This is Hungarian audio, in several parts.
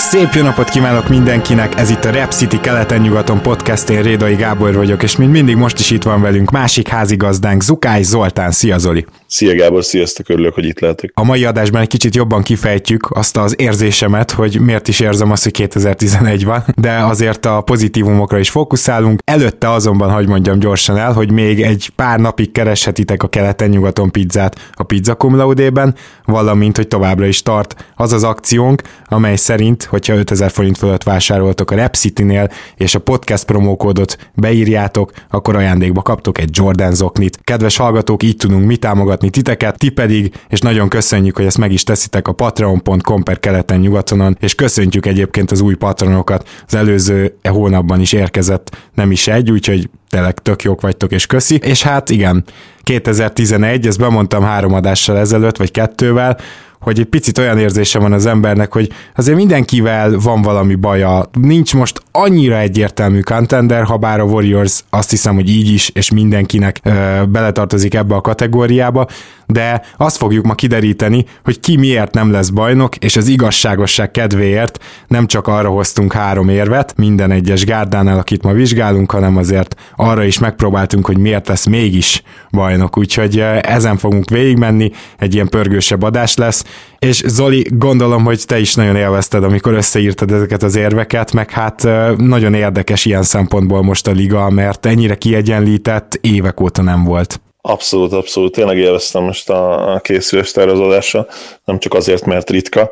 Szép jó napot kívánok mindenkinek! Ez itt a Rap City keleten-nyugaton podcast, én Rédai Gábor vagyok, és mint mindig most is itt van velünk másik házigazdánk, Zukály Zoltán. Szia Zoli! Szia Gábor, sziasztok, örülök, hogy itt lehetek. A mai adásban egy kicsit jobban kifejtjük azt az érzésemet, hogy miért is érzem azt, hogy 2011 van, de azért a pozitívumokra is fókuszálunk. Előtte azonban, hogy mondjam gyorsan el, hogy még egy pár napig kereshetitek a keleten-nyugaton pizzát a Pizza Cum Laude-ben, valamint, hogy továbbra is tart az az akciónk, amely szerint, hogyha 5000 forint fölött vásároltok a Rap City-nél, és a podcast promókódot beírjátok, akkor ajándékba kaptok egy Jordan zoknit. Kedves hallgatók, így tudunk mi támogatni titeket, ti pedig, és nagyon köszönjük, hogy ezt meg is teszitek a patreon.com per keleten nyugatonon, és köszöntjük egyébként az új patronokat. Az előző hónapban is érkezett nem is egy, úgyhogy tényleg tök jók vagytok, és köszi. És hát igen, 2011, ezt bemondtam három adással ezelőtt, vagy kettővel, hogy egy picit olyan érzése van az embernek, hogy azért mindenkivel van valami baja. Nincs most annyira egyértelmű contender, ha bár a Warriors azt hiszem, hogy így is, és mindenkinek ö, beletartozik ebbe a kategóriába, de azt fogjuk ma kideríteni, hogy ki miért nem lesz bajnok, és az igazságosság kedvéért nem csak arra hoztunk három érvet minden egyes gárdánál, akit ma vizsgálunk, hanem azért arra is megpróbáltunk, hogy miért lesz mégis bajnok, úgyhogy ezen fogunk végigmenni, egy ilyen pörgősebb adás lesz, és Zoli, gondolom, hogy te is nagyon élvezted, amikor összeírtad ezeket az érveket, meg hát nagyon érdekes ilyen szempontból most a liga, mert ennyire kiegyenlített évek óta nem volt. Abszolút, abszolút. Tényleg élveztem most a, a készülés terveződésre, nem csak azért, mert ritka,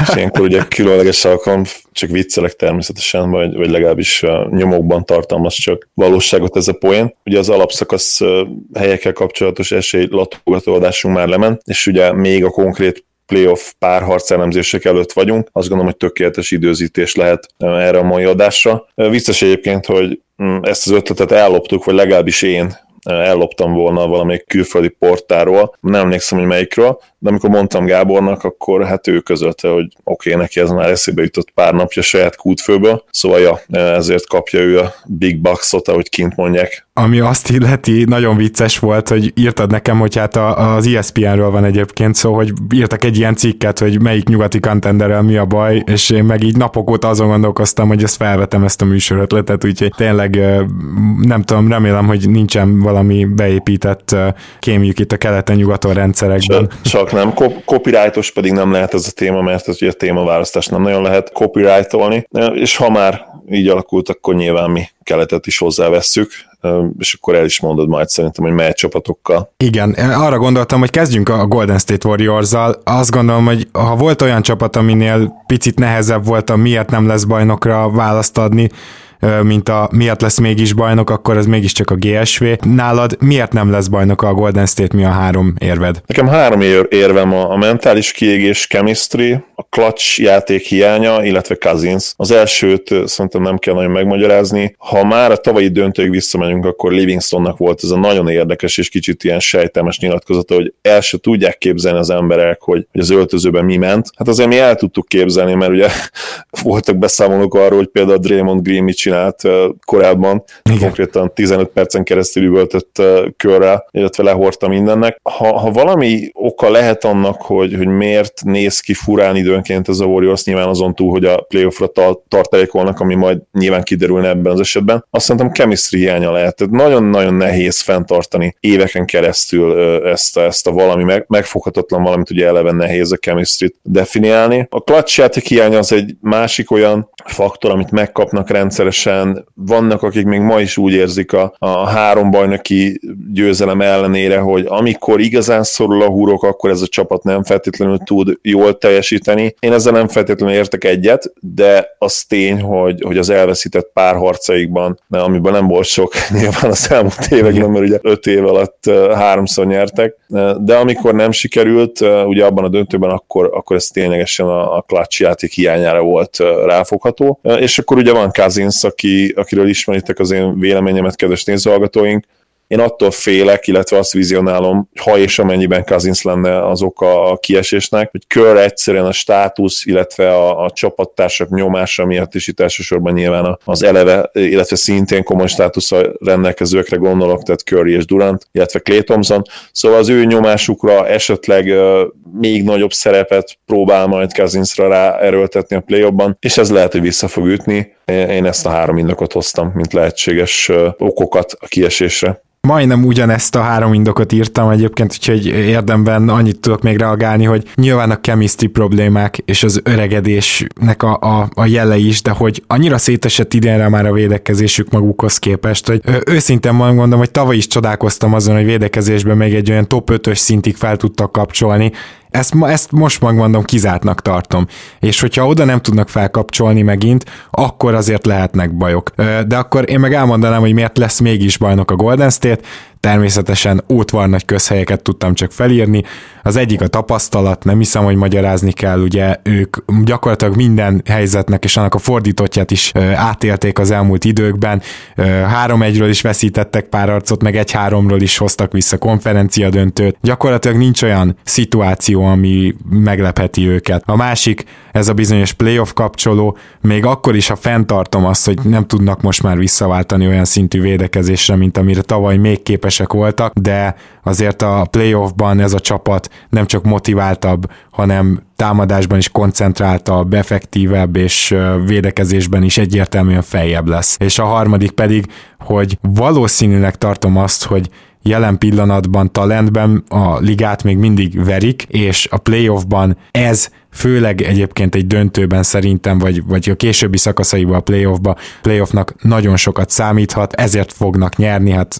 és ilyenkor ugye különleges alkalom, csak viccelek természetesen, vagy, vagy legalábbis nyomokban tartalmaz csak valóságot ez a poén. Ugye az alapszakasz helyekkel kapcsolatos esély latolgató már lement, és ugye még a konkrét playoff párharc elemzések előtt vagyunk. Azt gondolom, hogy tökéletes időzítés lehet erre a mai adásra. Vicces egyébként, hogy mm, ezt az ötletet elloptuk, vagy legalábbis én elloptam volna valamelyik külföldi portáról, nem emlékszem, hogy melyikről, de amikor mondtam Gábornak, akkor hát ő közölte, hogy oké, okay, neki ez már eszébe jutott pár napja saját kútfőből, szóval ja, ezért kapja ő a Big Bucks-ot, ahogy kint mondják. Ami azt illeti, nagyon vicces volt, hogy írtad nekem, hogy hát az ESPN-ről van egyébként szó, hogy írtak egy ilyen cikket, hogy melyik nyugati contenderrel mi a baj, és én meg így napok óta azon gondolkoztam, hogy ezt felvetem ezt a műsorötletet, úgyhogy tényleg nem tudom, remélem, hogy nincsen valami beépített kémjük itt a keleten-nyugaton rendszerekben. Csak csak nem. Copyrightos pedig nem lehet ez a téma, mert ez ugye témaválasztás nem nagyon lehet copyrightolni, és ha már így alakult, akkor nyilván mi keletet is hozzávesszük, és akkor el is mondod majd szerintem, hogy mely csapatokkal. Igen, arra gondoltam, hogy kezdjünk a Golden State Warriors-zal. Azt gondolom, hogy ha volt olyan csapat, aminél picit nehezebb volt a miért nem lesz bajnokra választ adni, mint a miért lesz mégis bajnok, akkor ez mégiscsak a GSV. Nálad miért nem lesz bajnok a Golden State, mi a három érved? Nekem három érvem a, a mentális kiégés, chemistry, a clutch játék hiánya, illetve Cousins. Az elsőt szerintem nem kell nagyon megmagyarázni. Ha már a tavalyi döntőig visszamegyünk, akkor Livingstonnak volt ez a nagyon érdekes és kicsit ilyen sejtelmes nyilatkozata, hogy el se tudják képzelni az emberek, hogy, hogy az öltözőben mi ment. Hát azért mi el tudtuk képzelni, mert ugye voltak beszámolók arról, hogy például Draymond Green mit csinált korábban, Igen. konkrétan 15 percen keresztül üvöltött körrel, illetve lehordta mindennek. Ha, ha valami oka lehet annak, hogy, hogy miért néz ki furán időnként ez a Warriors, nyilván azon túl, hogy a playoffra tartalékolnak, ami majd nyilván kiderülne ebben az esetben, azt szerintem chemistry hiánya lehet. Tehát nagyon-nagyon nehéz fenntartani éveken keresztül ezt, ezt a valami meg, megfoghatatlan valamit, ugye eleve nehéz a chemistry definiálni. A clutch játék hiánya az egy másik olyan faktor, amit megkapnak rendszeresen. Vannak, akik még ma is úgy érzik a, a három bajnoki győzelem ellenére, hogy amikor igazán szorul a húrok, akkor ez a csapat nem feltétlenül tud jól teljesíteni. Én ezzel nem feltétlenül értek egyet, de az tény, hogy, hogy az elveszített pár harcaikban, amiben nem volt sok nyilván az elmúlt években, mert ugye öt év alatt háromszor nyertek, de amikor nem sikerült, ugye abban a döntőben, akkor, akkor ez ténylegesen a, a clutch játék hiányára volt ráfogható. És akkor ugye van Cousins, aki, akiről ismeritek az én véleményemet, kedves nézőhallgatóink, Én attól félek, illetve azt vizionálom, ha és amennyiben Cousins lenne az oka a kiesésnek, hogy kör egyszerűen a státusz, illetve a, a csapattársak nyomása miatt is itt elsősorban nyilván az eleve, illetve szintén komoly státuszra rendelkezőkre gondolok, tehát Curry és Durant, illetve Clay Thompson. Szóval az ő nyomásukra esetleg még nagyobb szerepet próbál majd Cousinsra rá erőltetni a play és ez lehet, hogy vissza fog ütni. Én ezt a három indokot hoztam, mint lehetséges okokat a kiesésre. Majdnem ugyanezt a három indokot írtam egyébként, úgyhogy érdemben annyit tudok még reagálni, hogy nyilván a chemistry problémák és az öregedésnek a, a, a jele is, de hogy annyira szétesett idénre már a védekezésük magukhoz képest, hogy őszintén mondom, hogy tavaly is csodálkoztam azon, hogy védekezésben még egy olyan top 5-ös szintig fel tudtak kapcsolni, ezt, ezt most megmondom, kizártnak tartom. És hogyha oda nem tudnak felkapcsolni megint, akkor azért lehetnek bajok. De akkor én meg elmondanám, hogy miért lesz mégis bajnok a Golden State, Természetesen ótvar nagy közhelyeket tudtam csak felírni. Az egyik a tapasztalat, nem hiszem, hogy magyarázni kell, ugye ők gyakorlatilag minden helyzetnek és annak a fordítottját is átélték az elmúlt időkben. Három egyről is veszítettek pár arcot, meg egy háromról is hoztak vissza konferencia döntőt. Gyakorlatilag nincs olyan szituáció, ami meglepheti őket. A másik, ez a bizonyos playoff kapcsoló, még akkor is, ha fenntartom azt, hogy nem tudnak most már visszaváltani olyan szintű védekezésre, mint amire tavaly még képes képesek voltak, de azért a playoffban ez a csapat nem csak motiváltabb, hanem támadásban is koncentráltabb, effektívebb, és védekezésben is egyértelműen feljebb lesz. És a harmadik pedig, hogy valószínűleg tartom azt, hogy jelen pillanatban talentben a ligát még mindig verik, és a playoffban ez főleg egyébként egy döntőben szerintem, vagy, vagy a későbbi szakaszaiban a playoffba, playoffnak nagyon sokat számíthat, ezért fognak nyerni, hát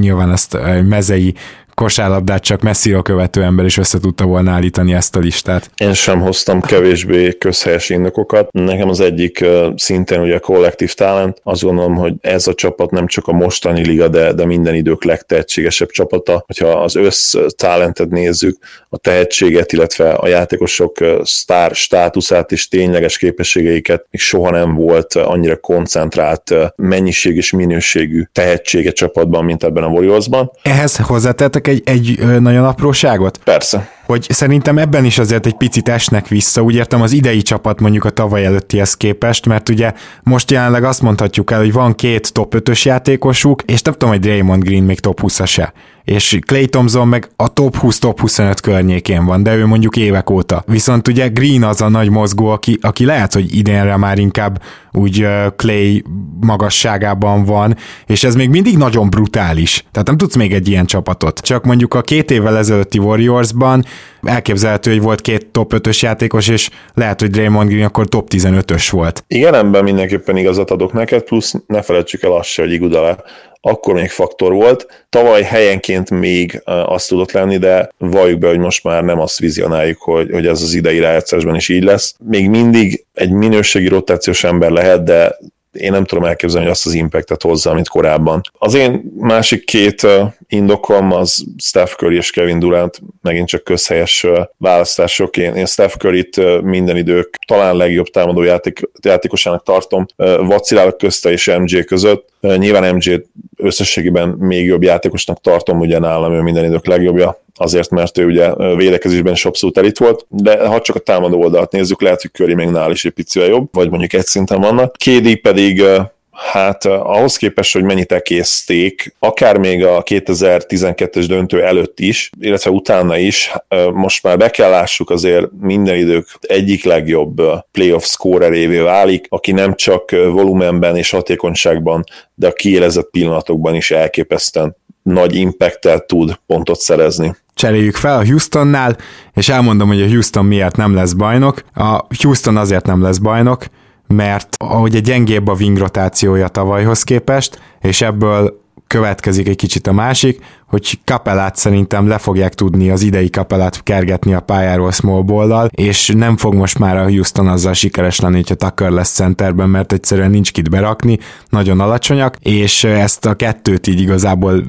nyilván ezt mezei kosárlabdát csak messziről követő ember is össze tudta volna állítani ezt a listát. Én sem hoztam kevésbé közhelyes indokokat. Nekem az egyik szintén ugye a kollektív talent. Azt gondolom, hogy ez a csapat nem csak a mostani liga, de, de minden idők legtehetségesebb csapata. Hogyha az össz talentet nézzük, a tehetséget, illetve a játékosok sztár státuszát és tényleges képességeiket még soha nem volt annyira koncentrált mennyiség és minőségű tehetsége csapatban, mint ebben a Warriorsban. Ehhez hozzátettek egy, egy nagyon apróságot? Persze. Hogy szerintem ebben is azért egy picit esnek vissza, úgy értem az idei csapat mondjuk a tavaly előttihez képest, mert ugye most jelenleg azt mondhatjuk el, hogy van két top 5-ös játékosuk, és nem tudom, hogy Draymond Green még top 20 se és Clay Thompson meg a top 20, top 25 környékén van, de ő mondjuk évek óta. Viszont ugye Green az a nagy mozgó, aki, aki lehet, hogy idénre már inkább úgy Clay magasságában van, és ez még mindig nagyon brutális. Tehát nem tudsz még egy ilyen csapatot. Csak mondjuk a két évvel ezelőtti Warriorsban elképzelhető, hogy volt két top 5-ös játékos, és lehet, hogy Draymond Green akkor top 15-ös volt. Igen, ebben mindenképpen igazat adok neked, plusz ne felejtsük el azt se, hogy Igudala akkor még faktor volt. Tavaly helyenként még azt tudott lenni, de valljuk be, hogy most már nem azt vizionáljuk, hogy, hogy ez az idei rájátszásban is így lesz. Még mindig egy minőségi rotációs ember lehet, de én nem tudom elképzelni, hogy azt az impactet hozza, amit korábban. Az én másik két indokom az Steph Curry és Kevin Durant, megint csak közhelyes választások. Én, én Steph Curry-t minden idők talán legjobb támadó játék, játékosának tartom. Vacilálok közte és MJ között. Nyilván MJ összességében még jobb játékosnak tartom, ugye nálam ő minden idők legjobbja, azért, mert ő ugye védekezésben is abszolút elit volt, de ha csak a támadó oldalt nézzük, lehet, hogy Curry még nál is egy picivel jobb, vagy mondjuk egy szinten vannak. KD pedig Hát ahhoz képest, hogy mennyit ekészték, akár még a 2012-es döntő előtt is, illetve utána is, most már be kell lássuk azért minden idők egyik legjobb playoff scorerévé válik, aki nem csak volumenben és hatékonyságban, de a kiélezett pillanatokban is elképesztően nagy impacttel tud pontot szerezni cseréljük fel a Houstonnál, és elmondom, hogy a Houston miért nem lesz bajnok. A Houston azért nem lesz bajnok, mert ahogy egy gyengébb a wing rotációja tavalyhoz képest, és ebből következik egy kicsit a másik, hogy kapelát szerintem le fogják tudni az idei kapelát kergetni a pályáról small ball és nem fog most már a Houston azzal sikeres lenni, hogyha Tucker lesz centerben, mert egyszerűen nincs kit berakni, nagyon alacsonyak, és ezt a kettőt így igazából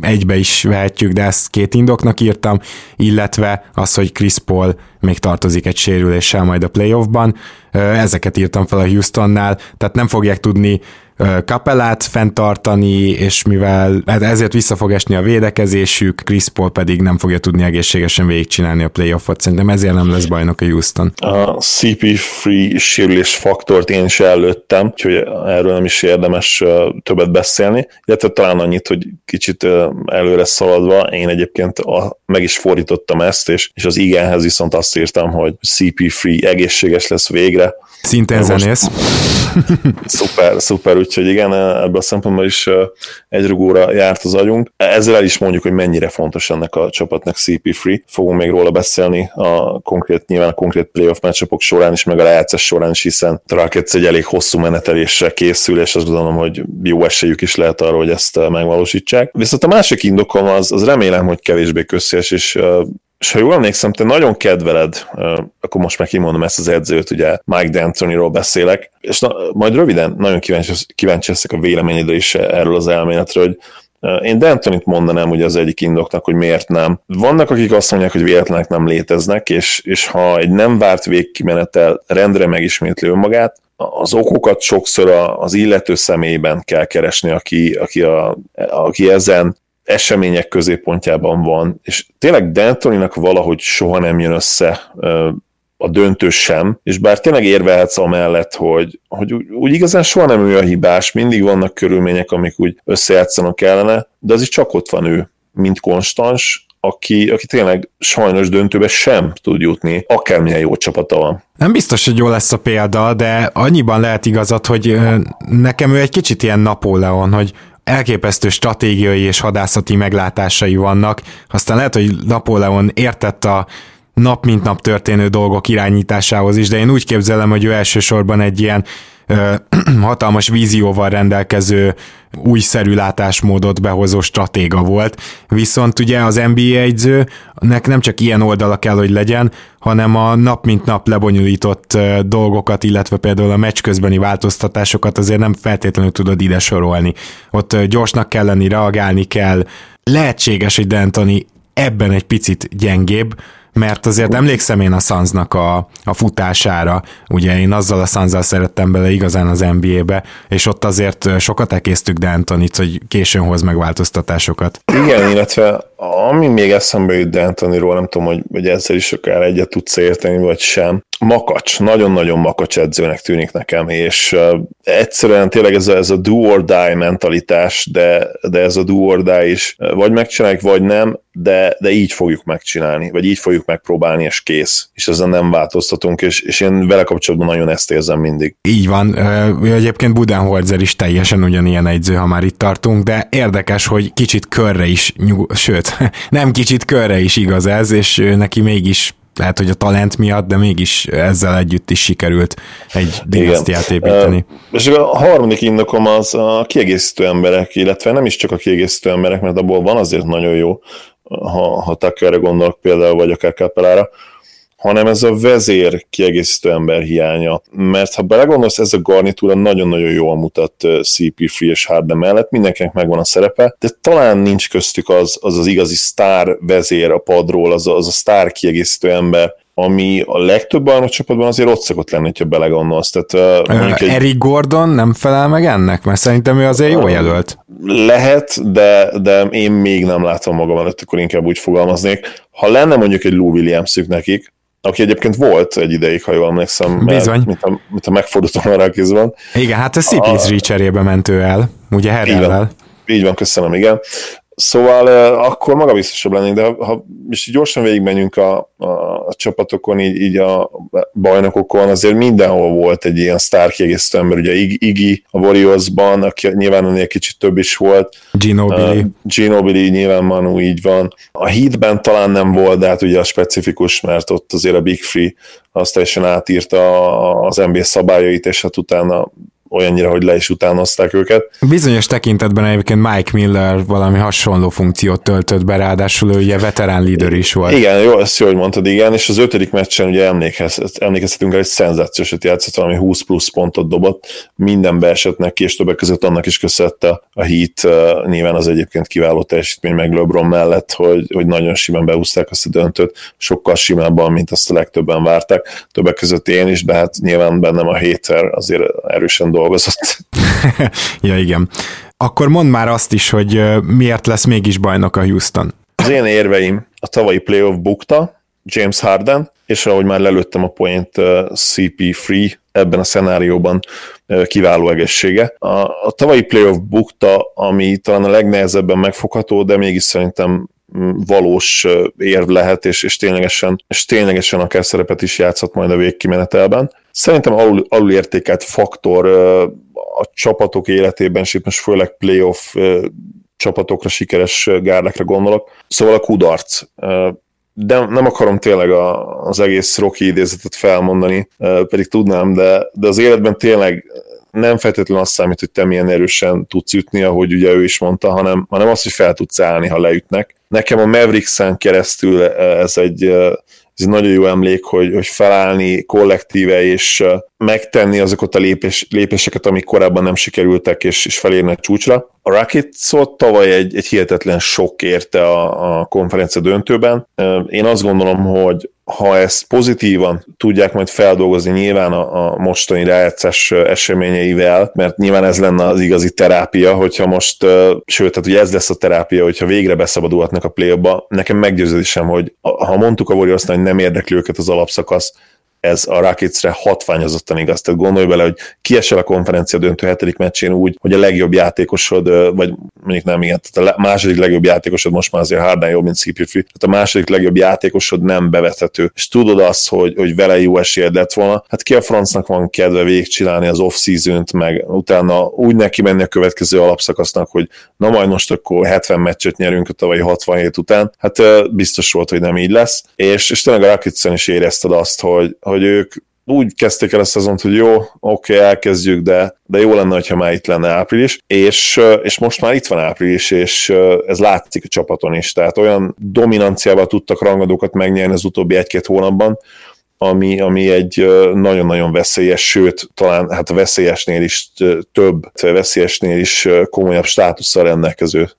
egybe is vehetjük, de ezt két indoknak írtam, illetve az, hogy Chris Paul még tartozik egy sérüléssel majd a playoffban, ezeket írtam fel a Houstonnál, tehát nem fogják tudni kapelát fenntartani, és mivel hát ezért vissza fog esni a védekezésük, Chris Paul pedig nem fogja tudni egészségesen végigcsinálni a playoffot, szerintem ezért nem lesz bajnok a Houston. A CP3 sérülés faktort én is előttem, úgyhogy erről nem is érdemes többet beszélni, illetve talán annyit, hogy kicsit előre szaladva, én egyébként a, meg is fordítottam ezt, és, és az igenhez viszont azt írtam, hogy CP3 egészséges lesz végre, Szintén zenész. szuper, szuper, úgyhogy igen, ebből a szempontból is egy rugóra járt az agyunk. Ezzel el is mondjuk, hogy mennyire fontos ennek a csapatnak CP3. Fogunk még róla beszélni a konkrét, nyilván a konkrét playoff meccsapok során is, meg a lejátszás során is, hiszen Rockets egy elég hosszú menetelésre készül, és azt gondolom, hogy jó esélyük is lehet arra, hogy ezt megvalósítsák. Viszont a másik indokom az, az remélem, hogy kevésbé közszéles, és és ha jól emlékszem, te nagyon kedveled, akkor most meg kimondom ezt az edzőt, ugye Mike D'Antoniról beszélek, és na, majd röviden nagyon kíváncsi, kíváncsi leszek a véleményedre is erről az elméletről, hogy én D'Antonit mondanám ugye az egyik indoknak, hogy miért nem. Vannak, akik azt mondják, hogy véletlenek nem léteznek, és, és ha egy nem várt végkimenetel rendre megismétli önmagát, az okokat sokszor az illető személyben kell keresni, aki, aki, a, aki ezen események középpontjában van, és tényleg D'Antoninak valahogy soha nem jön össze a döntő sem, és bár tényleg érvehetsz amellett, hogy, hogy úgy, úgy igazán soha nem ő a hibás, mindig vannak körülmények, amik úgy összejátszanak kellene, de az is csak ott van ő, mint konstans, aki, aki tényleg sajnos döntőbe sem tud jutni, akármilyen jó csapata van. Nem biztos, hogy jó lesz a példa, de annyiban lehet igazad, hogy nekem ő egy kicsit ilyen Napóleon, hogy elképesztő stratégiai és hadászati meglátásai vannak, aztán lehet, hogy Napóleon értett a nap mint nap történő dolgok irányításához is, de én úgy képzelem, hogy ő elsősorban egy ilyen hatalmas vízióval rendelkező újszerű látásmódot behozó stratéga volt. Viszont ugye az NBA egyzőnek nem csak ilyen oldala kell, hogy legyen, hanem a nap mint nap lebonyolított dolgokat, illetve például a meccs közbeni változtatásokat azért nem feltétlenül tudod ide sorolni. Ott gyorsnak kell lenni, reagálni kell. Lehetséges, hogy D'Antoni ebben egy picit gyengébb, mert azért emlékszem én a Sanznak a, a futására, ugye én azzal a Sanzal szerettem bele igazán az NBA-be, és ott azért sokat ekésztük D'Antonit, hogy későn hoz megváltoztatásokat. Igen, illetve ami még eszembe jut D'Antoniról, nem tudom, hogy, hogy ezzel is akár egyet tudsz érteni, vagy sem. Makacs, nagyon-nagyon makacs edzőnek tűnik nekem, és uh, egyszerűen tényleg ez a, ez a do or die mentalitás, de, de ez a do or die is vagy megcsináljuk, vagy nem, de, de így fogjuk megcsinálni, vagy így fogjuk megpróbálni, és kész. És ezen nem változtatunk, és, és én vele kapcsolatban nagyon ezt érzem mindig. Így van. Uh, egyébként Budenholzer is teljesen ugyanilyen egyző, ha már itt tartunk, de érdekes, hogy kicsit körre is, nyug- sőt, nem kicsit körre is igaz ez, és neki mégis lehet, hogy a talent miatt, de mégis ezzel együtt is sikerült egy dinasztiát építeni. És a harmadik indokom az a kiegészítő emberek, illetve nem is csak a kiegészítő emberek, mert abból van azért nagyon jó, ha, ha Tuckerre gondolok például, vagy akár Kapelára, hanem ez a vezér kiegészítő ember hiánya. Mert ha belegondolsz, ez a garnitúra nagyon-nagyon jól mutat CP3 és Harden mellett, mindenkinek megvan a szerepe, de talán nincs köztük az az, az igazi sztár vezér a padról, az a, az a sztár kiegészítő ember, ami a legtöbb csapatban azért ott szokott lenni, ha belegondolsz. Tehát, uh, egy... Eric Gordon nem felel meg ennek? Mert szerintem ő azért jó jelölt. Lehet, de, de én még nem látom magam előtt, akkor inkább úgy fogalmaznék. Ha lenne mondjuk egy Lou Williamsük nekik, aki egyébként volt egy ideig, ha jól emlékszem, Bizony. mint a, mint a megfordult van. Igen, hát a CP3 cserébe mentő el, ugye Herrellel. Így van, köszönöm, igen. Szóval akkor magabiztosabb lennénk, de ha, is gyorsan végigmenjünk a, a, a csapatokon, így, így a bajnokokon, azért mindenhol volt egy ilyen sztár kiegészítő ember, ugye Iggy a Warriorsban, aki nyilván ennél kicsit több is volt. Ginobili. Uh, Ginobili nyilván Manu így van. A Heatben talán nem volt, de hát ugye a specifikus, mert ott azért a Big Free azt teljesen átírta az NBA szabályait, és hát utána olyannyira, hogy le is utánozták őket. Bizonyos tekintetben egyébként Mike Miller valami hasonló funkciót töltött be, ráadásul ő ugye veterán líder is volt. Igen, jó, ezt jó, hogy mondtad, igen, és az ötödik meccsen ugye emlékez, emlékezhetünk el, hogy szenzációsat játszott, valami 20 plusz pontot dobott, minden beesett neki, és többek között annak is köszönte a Heat, uh, nyilván az egyébként kiváló teljesítmény meg LeBron mellett, hogy, hogy nagyon simán beúzták azt a döntőt, sokkal simábban, mint azt a legtöbben várták, többek között én is, de hát nyilván bennem a héter azért erősen dolgozott. ja, igen. Akkor mondd már azt is, hogy miért lesz mégis bajnok a Houston. Az én érveim a tavalyi playoff bukta, James Harden, és ahogy már lelőttem a point CP3 ebben a szenárióban kiváló egészsége. A, a tavalyi playoff bukta, ami talán a legnehezebben megfogható, de mégis szerintem valós érv lehet, és, és, ténylegesen, és ténylegesen akár szerepet is játszott majd a végkimenetelben. Szerintem alul, alulértékelt faktor a csapatok életében, és itt most főleg playoff csapatokra, sikeres gárdákra gondolok. Szóval a kudarc. De nem akarom tényleg az egész Rocky idézetet felmondani, pedig tudnám, de, de az életben tényleg nem feltétlenül azt számít, hogy te milyen erősen tudsz ütni, ahogy ugye ő is mondta, hanem, hanem azt, hogy fel tudsz állni, ha leütnek. Nekem a Mavericks-en keresztül ez egy ez egy nagyon jó emlék, hogy, hogy felállni kollektíve és megtenni azokat a lépés, lépéseket, amik korábban nem sikerültek, és, és felérni a csúcsra. A Rockets-ot tavaly egy, egy hihetetlen sok érte a, a konferencia döntőben. Én azt gondolom, hogy ha ezt pozitívan tudják majd feldolgozni nyilván a, a mostani rájátszás eseményeivel, mert nyilván ez lenne az igazi terápia, hogyha most, sőt, tehát ugye ez lesz a terápia, hogyha végre beszabadulhatnak a play nekem meggyőződésem, hogy ha mondtuk a Warriorsnál, hogy nem érdekli őket az alapszakasz, ez a Rocketsre hatványozottan igaz. Tehát gondolj bele, hogy kiesel a konferencia döntő hetedik meccsén úgy, hogy a legjobb játékosod, vagy mondjuk nem igen, tehát a második legjobb játékosod most már azért Harden jobb, mint CP3, tehát a második legjobb játékosod nem bevethető. És tudod azt, hogy, hogy vele jó esélyed lett volna, hát ki a francnak van kedve végigcsinálni az off-season-t, meg utána úgy neki menni a következő alapszakasznak, hogy na majd most akkor 70 meccset nyerünk a tavalyi 67 után, hát biztos volt, hogy nem így lesz, és, és tényleg a Rocketsen is érezted azt, hogy, hogy ők úgy kezdték el a szezont, hogy jó, oké, okay, elkezdjük, de, de jó lenne, ha már itt lenne április, és, és most már itt van április, és ez látszik a csapaton is, tehát olyan dominanciával tudtak rangadókat megnyerni az utóbbi egy-két hónapban, ami, ami egy nagyon-nagyon veszélyes, sőt, talán hát veszélyesnél is több, veszélyesnél is komolyabb státusszal rendelkező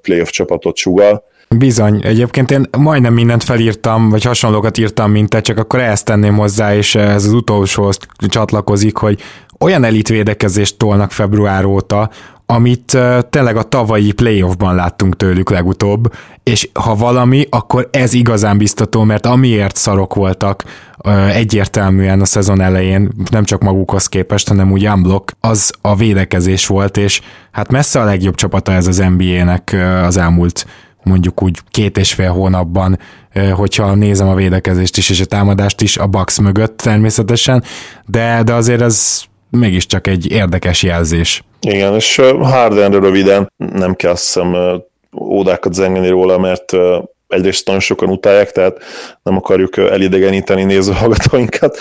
playoff csapatot sugal Bizony, egyébként én majdnem mindent felírtam, vagy hasonlókat írtam, mint te, csak akkor ezt tenném hozzá, és ez az utolsóhoz csatlakozik, hogy olyan elitvédekezést tolnak február óta, amit tényleg a tavalyi playoffban láttunk tőlük legutóbb, és ha valami, akkor ez igazán biztató, mert amiért szarok voltak egyértelműen a szezon elején, nem csak magukhoz képest, hanem úgy unblock, az a védekezés volt, és hát messze a legjobb csapata ez az NBA-nek az elmúlt mondjuk úgy két és fél hónapban, hogyha nézem a védekezést is és a támadást is a Bucks mögött természetesen, de, de azért ez mégiscsak egy érdekes jelzés. Igen, és Hardenre röviden nem kell azt hiszem ódákat zengeni róla, mert egyrészt nagyon sokan utálják, tehát nem akarjuk elidegeníteni nézőhallgatóinkat,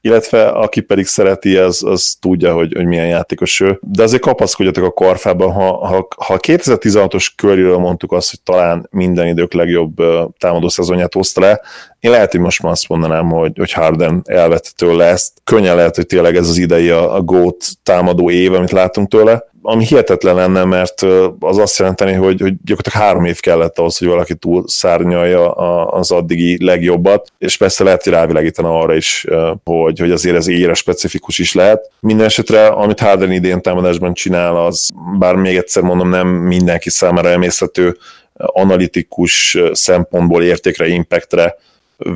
illetve aki pedig szereti, az, az tudja, hogy, hogy milyen játékos ő. De azért kapaszkodjatok a korfában, ha, ha, ha a 2016-os köréről mondtuk azt, hogy talán minden idők legjobb támadó szezonját hozta le, én lehet, hogy most már azt mondanám, hogy, hogy Harden elvette tőle ezt. Könnyen lehet, hogy tényleg ez az idei a, a GOAT támadó év, amit látunk tőle, ami hihetetlen lenne, mert az azt jelenteni, hogy, hogy gyakorlatilag három év kellett ahhoz, hogy valaki túl szárnyalja az addigi legjobbat, és persze lehet, hogy rávilágítana arra is, hogy, hogy azért ez éres specifikus is lehet. Minden amit Harden idén támadásban csinál, az bár még egyszer mondom, nem mindenki számára emészhető, analitikus szempontból értékre, impactre,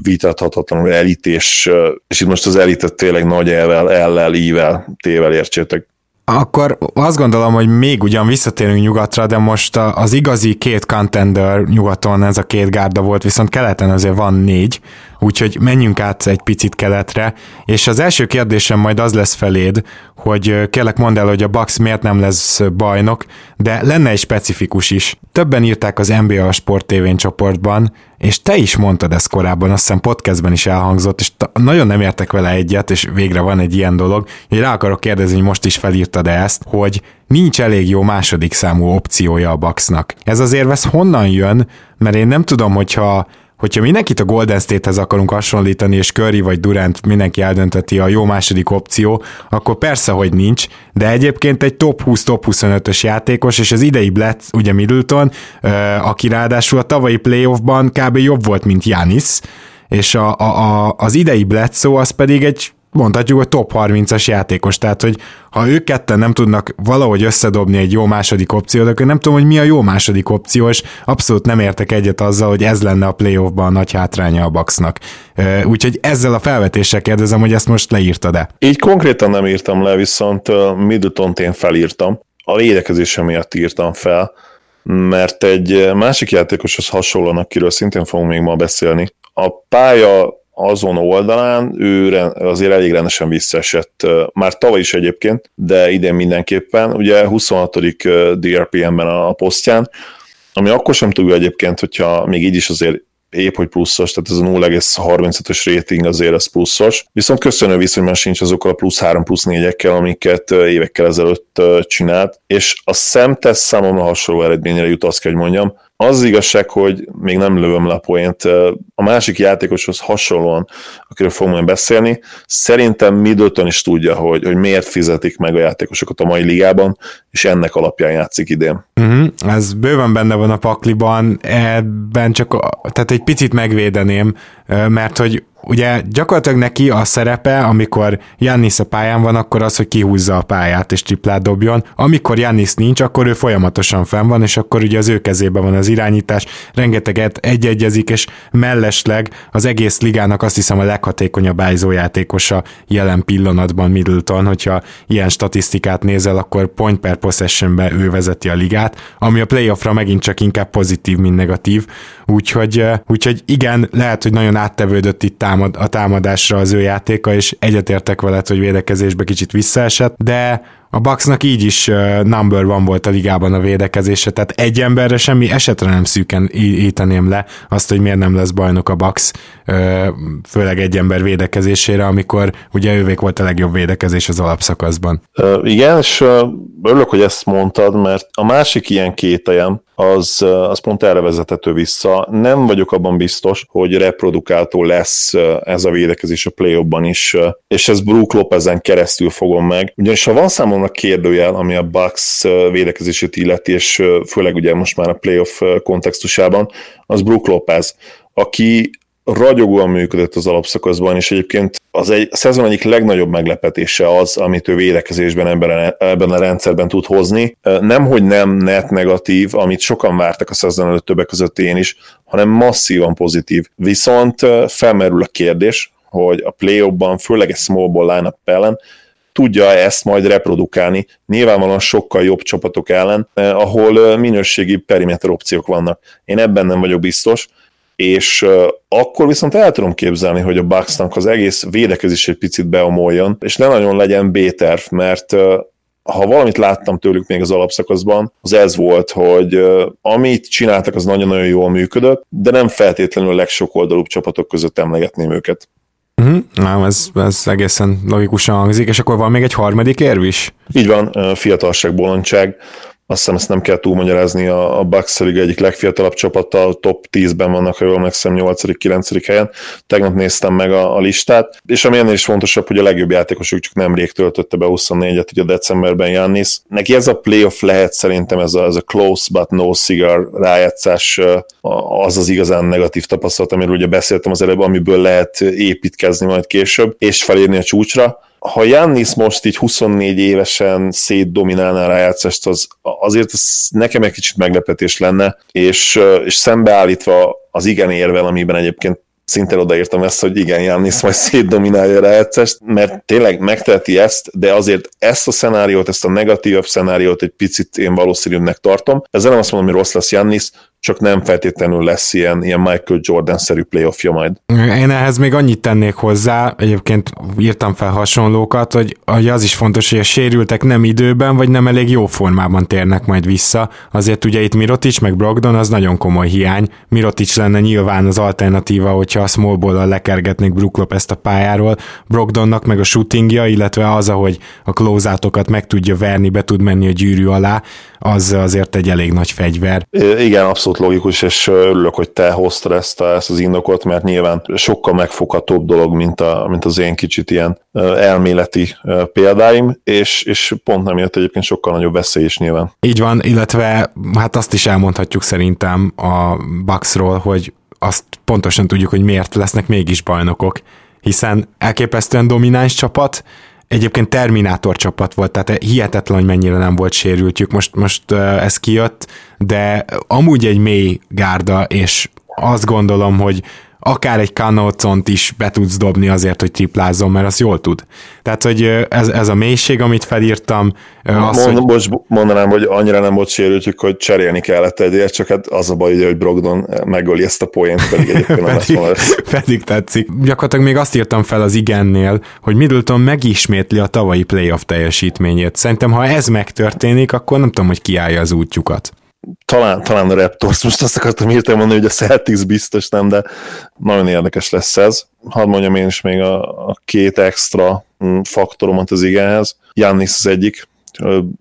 vitathatatlanul elit, és, és itt most az elitet tényleg nagy elvel, ellel, ível, tével értsétek. Akkor azt gondolom, hogy még ugyan visszatérünk nyugatra, de most az igazi két contender nyugaton ez a két gárda volt, viszont keleten azért van négy, úgyhogy menjünk át egy picit keletre, és az első kérdésem majd az lesz feléd, hogy kérlek mondd el, hogy a Bucks miért nem lesz bajnok, de lenne egy specifikus is. Többen írták az NBA Sport TV csoportban, és te is mondtad ezt korábban, azt hiszem podcastben is elhangzott, és nagyon nem értek vele egyet, és végre van egy ilyen dolog, hogy rá akarok kérdezni, hogy most is felírtad ezt, hogy nincs elég jó második számú opciója a Bucksnak. Ez az érvesz honnan jön, mert én nem tudom, hogyha hogyha mindenkit a Golden State-hez akarunk hasonlítani, és Curry vagy Durant mindenki eldönteti a jó második opció, akkor persze, hogy nincs, de egyébként egy top 20, top 25-ös játékos, és az idei Blatt, ugye Middleton, aki ráadásul a tavalyi playoffban kb. jobb volt, mint Janis, és a, a, a, az idei Bledsoe az pedig egy mondhatjuk, hogy top 30-as játékos, tehát hogy ha ők ketten nem tudnak valahogy összedobni egy jó második opciót, akkor nem tudom, hogy mi a jó második opció, és abszolút nem értek egyet azzal, hogy ez lenne a playoffban a nagy hátránya a Bucksnak. Úgyhogy ezzel a felvetéssel kérdezem, hogy ezt most leírtad-e? Így konkrétan nem írtam le, viszont middleton én felírtam. A védekezése miatt írtam fel, mert egy másik játékoshoz hasonlóan, akiről szintén fogunk még ma beszélni. A pálya azon oldalán ő azért elég rendesen visszaesett, már tavaly is egyébként, de idén mindenképpen, ugye 26. DRPM-ben a posztján, ami akkor sem túl egyébként, hogyha még így is azért épp hogy pluszos, tehát ez a 0,35-ös rating azért az pluszos, viszont köszönő viszonyban sincs azokkal a plusz 3 plusz 4-ekkel, amiket évekkel ezelőtt csinált, és a szemtesz számomra hasonló eredményre jut, azt kell, hogy mondjam, az igazság, hogy még nem lövöm le a poént. A másik játékoshoz hasonlóan, akiről fogom majd beszélni, szerintem Middleton is tudja, hogy, hogy miért fizetik meg a játékosokat a mai ligában, és ennek alapján játszik idén. Uh-huh. Ez bőven benne van a pakliban, ebben csak tehát egy picit megvédeném, mert hogy ugye gyakorlatilag neki a szerepe, amikor Jannis a pályán van, akkor az, hogy kihúzza a pályát és triplát dobjon. Amikor Jannis nincs, akkor ő folyamatosan fenn van, és akkor ugye az ő kezében van az irányítás, rengeteget egyegyezik, és mellesleg az egész ligának azt hiszem a leghatékonyabb játékosa jelen pillanatban Middleton, hogyha ilyen statisztikát nézel, akkor point per possessionbe ő vezeti a ligát, ami a playoffra megint csak inkább pozitív, mint negatív, úgyhogy, úgyhogy igen, lehet, hogy nagyon áttevődött itt támad, a támadásra az ő játéka, és egyetértek veled, hogy védekezésbe kicsit visszaesett, de a Bucksnak így is number van volt a ligában a védekezése, tehát egy emberre semmi esetre nem szűken íteném le azt, hogy miért nem lesz bajnok a Bucks, főleg egy ember védekezésére, amikor ugye ővék volt a legjobb védekezés az alapszakaszban. Igen, és örülök, hogy ezt mondtad, mert a másik ilyen kételjem, az, az pont erre vezethető vissza. Nem vagyok abban biztos, hogy reprodukáltó lesz ez a védekezés a play is, és ez Brook Lopezen keresztül fogom meg. Ugyanis ha van számomra kérdőjel, ami a Bucks védekezését illeti, és főleg ugye most már a playoff kontextusában, az Brook Lopez, aki ragyogóan működött az alapszakaszban, és egyébként az egy a szezon egyik legnagyobb meglepetése az, amit ő védekezésben ebben a, ebben a rendszerben tud hozni. Nem, hogy nem net negatív, amit sokan vártak a szezon előtt többek között én is, hanem masszívan pozitív. Viszont felmerül a kérdés, hogy a play főleg egy small ball line ellen, tudja ezt majd reprodukálni, nyilvánvalóan sokkal jobb csapatok ellen, ahol minőségi perimeter opciók vannak. Én ebben nem vagyok biztos, és akkor viszont el tudom képzelni, hogy a Bucksnak az egész védekezés egy picit beomoljon, és ne nagyon legyen B-terv, mert ha valamit láttam tőlük még az alapszakaszban, az ez volt, hogy amit csináltak, az nagyon-nagyon jól működött, de nem feltétlenül a legsok oldalúbb csapatok között emlegetném őket. Uh-huh. Nem, ez, ez egészen logikusan hangzik, és akkor van még egy harmadik érv is? Így van, fiatalság, bolondság azt hiszem ezt nem kell túlmagyarázni, a, a Bucks Liga egyik legfiatalabb csapata, top 10-ben vannak, ha jól megszem 8.-9. helyen. Tegnap néztem meg a, a listát, és ami ennél is fontosabb, hogy a legjobb játékosuk csak nemrég töltötte be 24-et, ugye decemberben Jannis. Neki ez a playoff lehet szerintem, ez a, ez a close but no cigar rájátszás, az az igazán negatív tapasztalat, amiről ugye beszéltem az előbb, amiből lehet építkezni majd később, és felérni a csúcsra ha Jannis most így 24 évesen szétdominálná a rájátszást, az azért az nekem egy kicsit meglepetés lenne, és, és szembeállítva az igen érvel, amiben egyébként szinte odaírtam ezt, hogy igen, Jannis majd szétdominálja a rájátszást, mert tényleg megteheti ezt, de azért ezt a szenáriót, ezt a negatívabb szenáriót egy picit én valószínűbbnek tartom. Ezzel nem azt mondom, hogy rossz lesz Jannis, csak nem feltétlenül lesz ilyen, ilyen Michael Jordan-szerű playoffja majd. Én ehhez még annyit tennék hozzá, egyébként írtam fel hasonlókat, hogy, hogy az is fontos, hogy a sérültek nem időben, vagy nem elég jó formában térnek majd vissza. Azért ugye itt Mirotic meg Brogdon az nagyon komoly hiány. Mirotic lenne nyilván az alternatíva, hogyha a small ball lekergetnék Brook ezt a pályáról. Brogdonnak meg a shootingja, illetve az, ahogy a close meg tudja verni, be tud menni a gyűrű alá, az azért egy elég nagy fegyver. Igen, abszolút logikus, és örülök, hogy te hoztad ezt, a, ezt az indokot, mert nyilván sokkal megfoghatóbb dolog, mint, a, mint az én kicsit ilyen elméleti példáim, és, és pont nem jött egyébként sokkal nagyobb veszély is nyilván. Így van, illetve hát azt is elmondhatjuk szerintem a Bucksról, hogy azt pontosan tudjuk, hogy miért lesznek mégis bajnokok, hiszen elképesztően domináns csapat, Egyébként Terminátor csapat volt, tehát hihetetlen, hogy mennyire nem volt sérültjük. Most, most ez kijött, de amúgy egy mély gárda, és azt gondolom, hogy akár egy kanócont is be tudsz dobni azért, hogy triplázzon, mert azt jól tud. Tehát, hogy ez, ez a mélység, amit felírtam, az, Mond, hogy... Bocs, mondanám, hogy annyira nem volt sérültjük, hogy cserélni kellett egyért, csak hát az a baj, hogy Brogdon megöli ezt a poént, pedig egyébként nem pedig, lesz pedig tetszik. Gyakorlatilag még azt írtam fel az igennél, hogy Middleton megismétli a tavalyi playoff teljesítményét. Szerintem, ha ez megtörténik, akkor nem tudom, hogy kiállja az útjukat talán, talán a Raptors, most azt akartam hirtelen mondani, hogy a Celtics biztos nem, de nagyon érdekes lesz ez. Hadd mondjam én is még a, a két extra mm, faktoromat az igenhez. Jannis az egyik,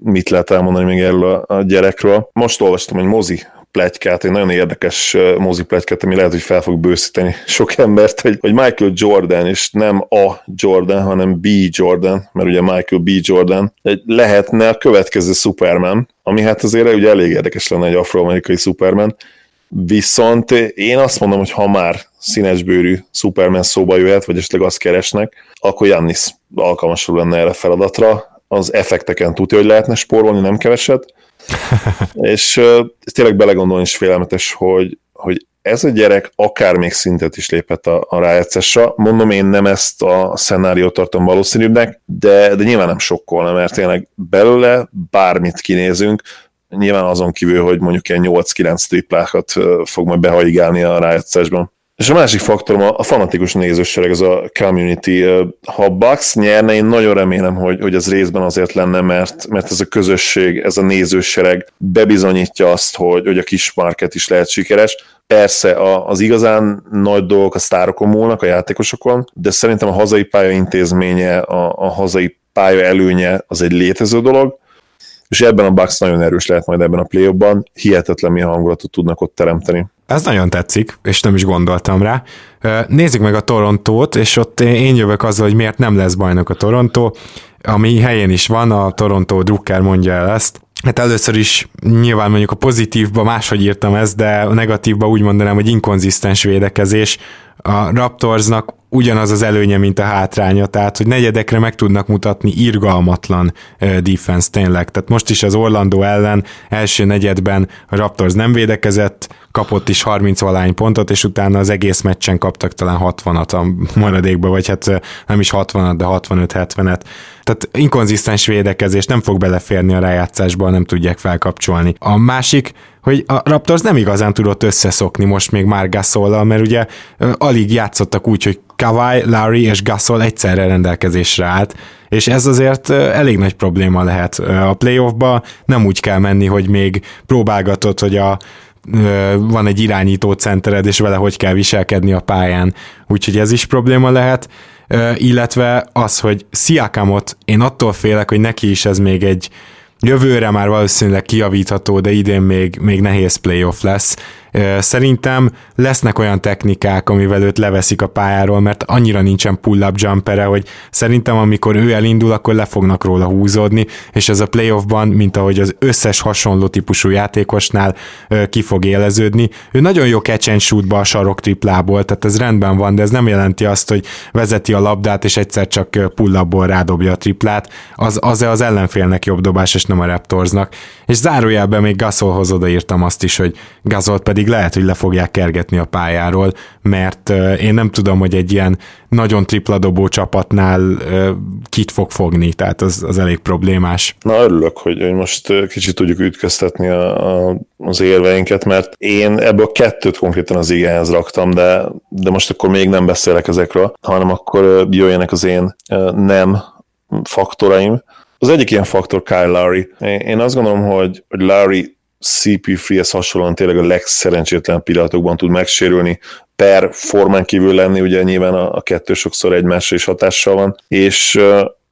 mit lehet elmondani még erről a, gyerekről. Most olvastam egy mozi plegykát, egy nagyon érdekes mozi plegykát, ami lehet, hogy fel fog bőszíteni sok embert, hogy, hogy Michael Jordan, és nem a Jordan, hanem B. Jordan, mert ugye Michael B. Jordan lehetne a következő Superman, ami hát azért ugye elég érdekes lenne egy afroamerikai Superman, viszont én azt mondom, hogy ha már színesbőrű Superman szóba jöhet, vagy esetleg azt keresnek, akkor Jannis alkalmasul lenne erre feladatra, az effekteken tudja, hogy lehetne spórolni, nem keveset, és uh, tényleg belegondolni is félelmetes, hogy, hogy ez a gyerek akár még szintet is lépett a, a rájátszásra. Mondom, én nem ezt a szenáriót tartom valószínűbbnek, de, de nyilván nem sokkolna, mert tényleg belőle bármit kinézünk, nyilván azon kívül, hogy mondjuk ilyen 8-9 triplákat fog majd behaigálni a rájátszásban. És a másik faktorom a, a fanatikus nézősereg, ez a community. Ha Bucks nyerne, én nagyon remélem, hogy, hogy ez részben azért lenne, mert, mert ez a közösség, ez a nézősereg bebizonyítja azt, hogy, hogy a kis market is lehet sikeres. Persze a, az igazán nagy dolgok a sztárokon múlnak, a játékosokon, de szerintem a hazai pálya intézménye, a, a hazai pálya előnye az egy létező dolog, és ebben a Bucks nagyon erős lehet majd ebben a play hihetetlen milyen hangulatot tudnak ott teremteni. Ez nagyon tetszik, és nem is gondoltam rá. Nézzük meg a Torontót, és ott én jövök azzal, hogy miért nem lesz bajnok a Torontó, ami helyén is van, a Toronto Drucker mondja el ezt. Hát először is nyilván mondjuk a pozitívba máshogy írtam ezt, de a negatívba úgy mondanám, hogy inkonzisztens védekezés. A Raptorsnak ugyanaz az előnye, mint a hátránya, tehát hogy negyedekre meg tudnak mutatni irgalmatlan defense tényleg. Tehát most is az Orlando ellen első negyedben a Raptors nem védekezett, kapott is 30 valány pontot, és utána az egész meccsen kaptak talán 60-at a maradékba, vagy hát nem is 60-at, de 65-70-et. Tehát inkonzisztens védekezés nem fog beleférni a rájátszásba, nem tudják felkapcsolni. A másik, hogy a Raptors nem igazán tudott összeszokni most még már Gasollal, mert ugye alig játszottak úgy, hogy Kawai, Larry és Gasol egyszerre rendelkezésre állt, és ez azért elég nagy probléma lehet. A playoffba nem úgy kell menni, hogy még próbálgatod, hogy a van egy irányító centered, és vele hogy kell viselkedni a pályán. Úgyhogy ez is probléma lehet, illetve az, hogy Sziakamot én attól félek, hogy neki is ez még egy jövőre már valószínűleg kijavítható, de idén még, még nehéz playoff lesz, Szerintem lesznek olyan technikák, amivel őt leveszik a pályáról, mert annyira nincsen pull-up jumpere, hogy szerintem amikor ő elindul, akkor le fognak róla húzódni, és ez a playoffban, mint ahogy az összes hasonló típusú játékosnál ki fog éleződni. Ő nagyon jó catch and shootba a sarok triplából, tehát ez rendben van, de ez nem jelenti azt, hogy vezeti a labdát, és egyszer csak pull-upból rádobja a triplát. Az, az az ellenfélnek jobb dobás, és nem a Raptorsnak. És zárójelben még Gasolhoz odaírtam azt is, hogy Gasol pedig pedig lehet, hogy le fogják kergetni a pályáról, mert én nem tudom, hogy egy ilyen nagyon tripla dobó csapatnál kit fog fogni, tehát az, az elég problémás. Na örülök, hogy, hogy most kicsit tudjuk ütköztetni a, a, az érveinket, mert én ebből kettőt konkrétan az igényhez raktam, de, de most akkor még nem beszélek ezekről, hanem akkor jöjjenek az én nem faktoraim. Az egyik ilyen faktor Kyle Lowry. Én azt gondolom, hogy, hogy Lowry CP3-hez hasonlóan tényleg a legszerencsétlen pillanatokban tud megsérülni, per formán kívül lenni, ugye nyilván a, a kettő sokszor egymásra is hatással van, és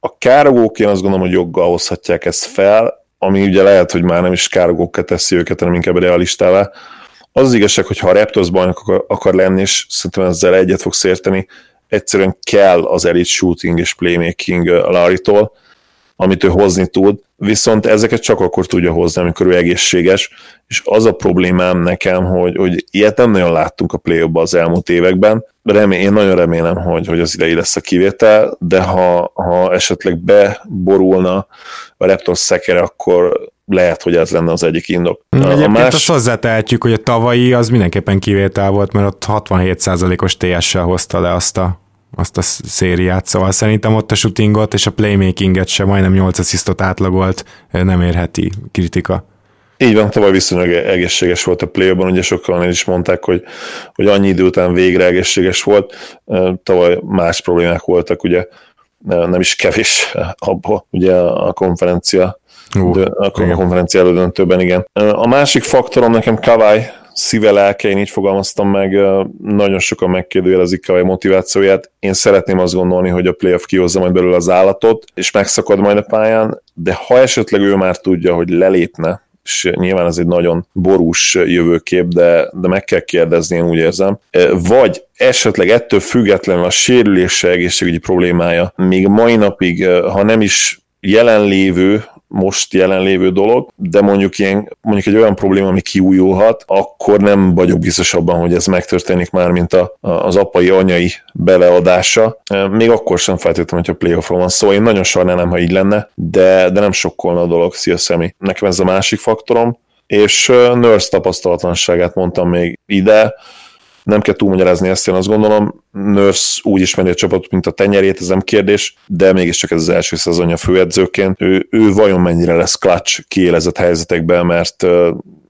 a károgók én azt gondolom, hogy joggal hozhatják ezt fel, ami ugye lehet, hogy már nem is károgókká teszi őket, hanem inkább realistává. Az az igazság, hogy ha a Raptors bajnok akar, lenni, és szerintem ezzel egyet fog érteni, egyszerűen kell az elite shooting és playmaking Larry-tól, amit ő hozni tud, viszont ezeket csak akkor tudja hozni, amikor ő egészséges, és az a problémám nekem, hogy, hogy ilyet nem nagyon láttunk a play az elmúlt években, Remé, én nagyon remélem, hogy, hogy az idei lesz a kivétel, de ha, ha esetleg beborulna a Raptors szekere, akkor lehet, hogy ez lenne az egyik indok. Egyébként a más... azt hozzátehetjük, hogy a tavalyi az mindenképpen kivétel volt, mert ott 67%-os TS-sel hozta le azt a azt a szériát, szóval szerintem ott a shootingot és a playmakinget sem majdnem 8 asszisztot átlagolt, nem érheti kritika. Így van, tavaly viszonylag egészséges volt a play ugye sokan is mondták, hogy, hogy annyi idő után végre egészséges volt, tavaly más problémák voltak, ugye nem is kevés abból, ugye a konferencia, uh, a konferencia elődöntőben, igen. A másik faktorom nekem Kawai szíve, lelke, én így fogalmaztam meg, nagyon sokan megkérdőjelezik a motivációját. Én szeretném azt gondolni, hogy a playoff kihozza majd belőle az állatot, és megszakad majd a pályán, de ha esetleg ő már tudja, hogy lelépne, és nyilván ez egy nagyon borús jövőkép, de, de meg kell kérdezni, én úgy érzem. Vagy esetleg ettől függetlenül a sérülése egészségügyi problémája még mai napig, ha nem is jelenlévő, most jelenlévő dolog, de mondjuk, ilyen, mondjuk egy olyan probléma, ami kiújulhat, akkor nem vagyok biztos abban, hogy ez megtörténik már, mint a, az apai, anyai beleadása. Még akkor sem feltétlenül, hogyha playoffról van szó. Szóval én nagyon sajnálom, ha így lenne, de, de nem sokkolna a dolog. Szia, Szemi. Nekem ez a másik faktorom. És Nurse tapasztalatlanságát mondtam még ide nem kell túlmagyarázni ezt, én azt gondolom, Nurse úgy ismeri a csapatot, mint a tenyerét, ez nem kérdés, de mégiscsak ez az első szezonja főedzőként. Ő, ő vajon mennyire lesz clutch kiélezett helyzetekben, mert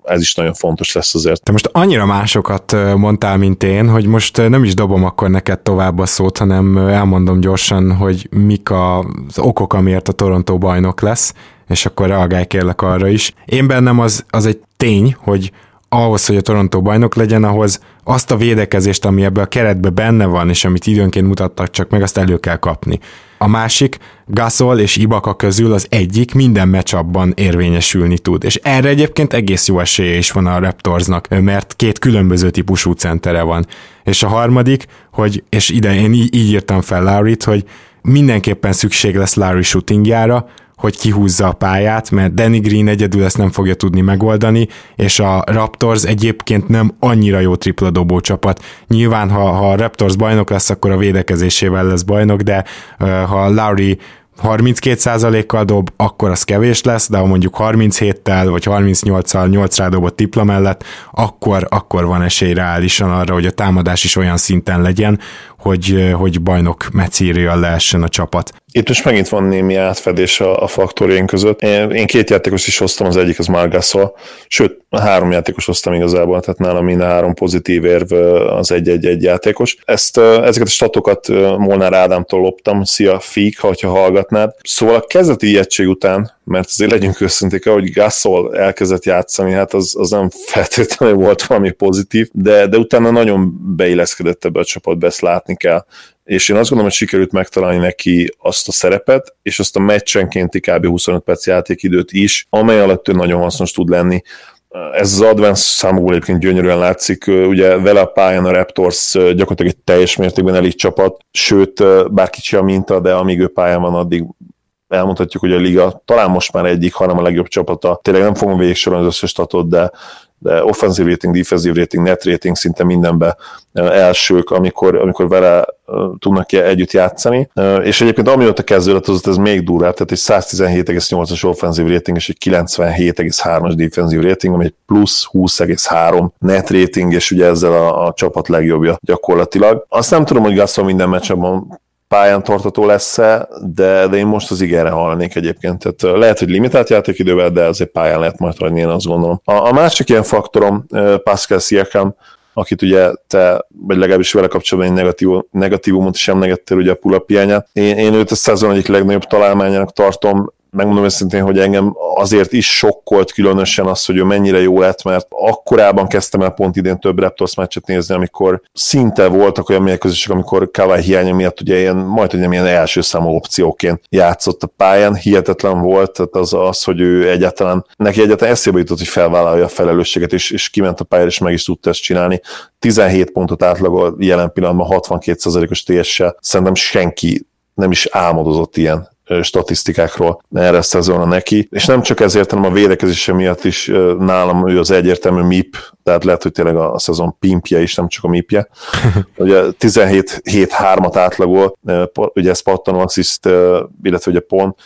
ez is nagyon fontos lesz azért. Te most annyira másokat mondtál, mint én, hogy most nem is dobom akkor neked tovább a szót, hanem elmondom gyorsan, hogy mik az okok, amiért a Toronto bajnok lesz, és akkor reagálj kérlek arra is. Én bennem az, az egy tény, hogy ahhoz, hogy a Toronto bajnok legyen, ahhoz azt a védekezést, ami ebbe a keretbe benne van, és amit időnként mutattak csak meg, azt elő kell kapni. A másik, Gasol és Ibaka közül az egyik minden meccsabban érvényesülni tud. És erre egyébként egész jó esélye is van a Raptorsnak, mert két különböző típusú centere van. És a harmadik, hogy, és ide én így, írtam fel Larry-t, hogy mindenképpen szükség lesz Larry shootingjára, hogy kihúzza a pályát, mert Danny Green egyedül ezt nem fogja tudni megoldani, és a Raptors egyébként nem annyira jó tripla dobó csapat. Nyilván, ha, ha a Raptors bajnok lesz, akkor a védekezésével lesz bajnok, de ha Lowry 32%-kal dob, akkor az kevés lesz, de ha mondjuk 37-tel vagy 38-al 8 rádobott tipla mellett, akkor, akkor van esély reálisan arra, hogy a támadás is olyan szinten legyen, hogy, hogy bajnok mecírjal lehessen a csapat. Itt most megint van némi átfedés a, a faktorjaink között. Én, két játékos is hoztam, az egyik az Margasol, sőt, három játékos hoztam igazából, tehát nálam mind három pozitív érv az egy-egy-egy játékos. Ezt, ezeket a statokat Molnár Ádámtól loptam, szia Fík, ha hallgatnád. Szóval a kezdeti ijegység után, mert azért legyünk őszinték, hogy Gasol elkezdett játszani, hát az, az nem feltétlenül volt valami pozitív, de, de utána nagyon beilleszkedett ebbe a csapatba, ezt látni kell és én azt gondolom, hogy sikerült megtalálni neki azt a szerepet, és azt a meccsenkénti kb. 25 perc játékidőt is, amely alatt ő nagyon hasznos tud lenni. Ez az advanced számokból egyébként gyönyörűen látszik, ugye vele a pályán a Raptors gyakorlatilag egy teljes mértékben elit csapat, sőt, bár kicsi a minta, de amíg ő pályán van, addig elmondhatjuk, hogy a liga talán most már egyik, hanem a legjobb csapata. Tényleg nem fogom végig az összes statot, de de offensive rating, defensive rating, net rating szinte mindenbe elsők, amikor, amikor vele tudnak együtt játszani. És egyébként amióta kezdődött, az ez még durvább, tehát egy 117,8-as offensive rating és egy 97,3-as defensive rating, ami egy plusz 20,3 net rating, és ugye ezzel a, a csapat legjobbja gyakorlatilag. Azt nem tudom, hogy Gasol minden meccsben pályán tartató lesz-e, de, de én most az igenre hallanék egyébként. Tehát lehet, hogy limitált játékidővel, de azért pályán lehet majd hagyni, én azt gondolom. A, a másik ilyen faktorom, Pascal Siakam, akit ugye te, vagy legalábbis vele kapcsolatban egy negatív, negatívumot is emlegettél, ugye a pull Én, én őt a szezon egyik legnagyobb találmányának tartom, megmondom őszintén, hogy engem azért is sokkolt különösen az, hogy ő mennyire jó lett, mert akkorában kezdtem el pont idén több Raptors meccset nézni, amikor szinte voltak olyan mérkőzések, amikor Kawai hiánya miatt ugye ilyen, majd hogy ilyen első számú opcióként játszott a pályán, hihetetlen volt, tehát az, az hogy ő egyáltalán, neki egyáltalán eszébe jutott, hogy felvállalja a felelősséget, és, és kiment a pályára, és meg is tudta ezt csinálni. 17 pontot átlagol jelen pillanatban 62%-os TS-sel. Szerintem senki nem is álmodozott ilyen statisztikákról erre a szezonra neki, és nem csak ezért, hanem a védekezése miatt is nálam ő az egyértelmű MIP, tehát lehet, hogy tényleg a szezon pimpje is, nem csak a MIP-je. Ugye 17-7-3-at átlagol, ugye ez pattanó assziszt, illetve ugye pont,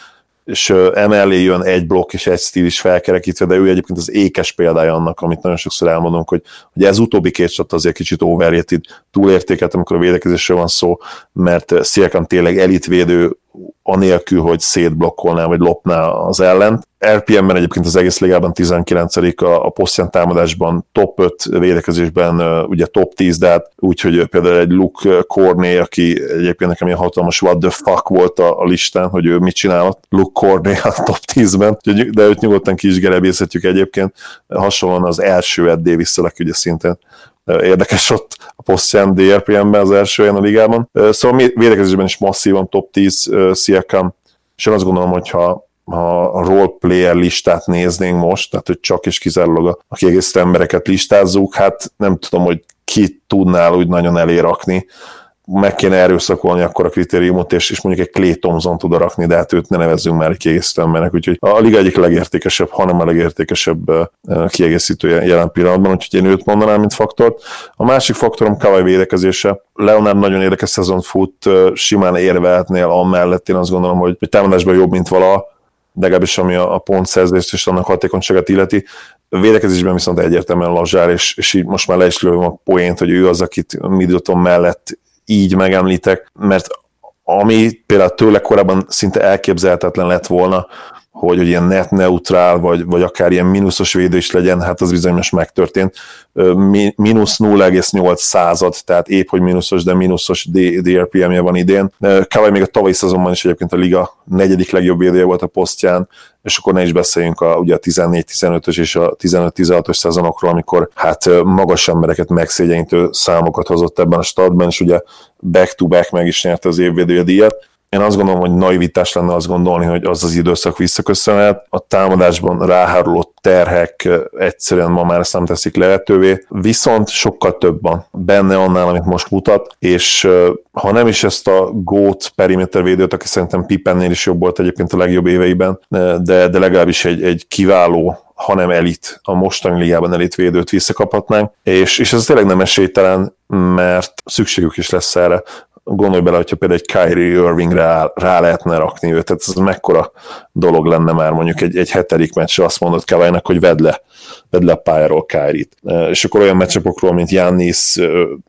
és emellé jön egy blokk és egy stíl is felkerekítve, de ő egyébként az ékes példája annak, amit nagyon sokszor elmondunk, hogy, hogy ez utóbbi két csat azért kicsit overrated, túlértékelt, amikor a védekezésről van szó, mert Sziakam tényleg elitvédő, anélkül, hogy szétblokkolná vagy lopná az ellent. RPM-ben egyébként az egész ligában 19 a, a posztján támadásban top 5 védekezésben ugye top 10, de hát úgyhogy például egy Luke Corney, aki egyébként nekem ilyen hatalmas what the fuck volt a, a listán, hogy ő mit csinálott. Luke Corney a top 10-ben, de őt nyugodtan ki is egyébként. Hasonlóan az első Ed davis ugye szintén érdekes ott a posztján DRPM-ben az első olyan a ligában. Szóval védekezésben is masszívan top 10 Siakam, és én azt gondolom, hogy ha ha a role listát néznénk most, tehát hogy csak és kizárólag a kiegészítő embereket listázzuk, hát nem tudom, hogy ki tudnál úgy nagyon elérakni meg kéne erőszakolni akkor a kritériumot, és, és mondjuk egy Clay Thompson tud rakni, de hát őt ne nevezzünk már egy kiegészítő embernek, úgyhogy a liga egyik legértékesebb, hanem a legértékesebb kiegészítője jelen pillanatban, úgyhogy én őt mondanám, mint faktort. A másik faktorom Kawai védekezése. Leonard nagyon érdekes szezon fut, simán érvehetnél amellett, én azt gondolom, hogy, támadásban jobb, mint vala, legalábbis ami a, a pontszerzést és annak hatékonyságát illeti. Védekezésben viszont egyértelműen lazsár, és, és így most már le is lövöm a poént, hogy ő az, akit Middleton mellett így megemlítek, mert ami például tőle korábban szinte elképzelhetetlen lett volna, hogy, hogy ilyen net neutrál, vagy, vagy akár ilyen mínuszos védő is legyen, hát az bizony most megtörtént. Mínusz 0,8 század, tehát épp, hogy mínuszos, de mínuszos DRPM-je van idén. Kawai még a tavalyi szezonban is egyébként a liga negyedik legjobb védője volt a posztján, és akkor ne is beszéljünk a, ugye a 14-15-ös és a 15-16-os szezonokról, amikor hát magas embereket megszégyenítő számokat hozott ebben a stadban, és ugye back-to-back meg is nyerte az évvédője díjat én azt gondolom, hogy naivitás lenne azt gondolni, hogy az az időszak visszaköszönhet. A támadásban ráháruló terhek egyszerűen ma már ezt nem teszik lehetővé, viszont sokkal több van benne annál, amit most mutat, és ha nem is ezt a GOAT perimeter védőt, aki szerintem Pippennél is jobb volt egyébként a legjobb éveiben, de, de legalábbis egy, egy kiváló hanem elit, a mostani ligában elit védőt visszakaphatnánk, és, és ez tényleg nem esélytelen, mert szükségük is lesz erre gondolj bele, hogyha például egy Kyrie Irving rá, rá lehetne rakni őt, tehát ez mekkora dolog lenne már mondjuk egy, egy hetedik meccsre azt mondod kawhi hogy vedd le, vedd le a pályáról Kyrie-t. És akkor olyan meccsapokról, mint Jannis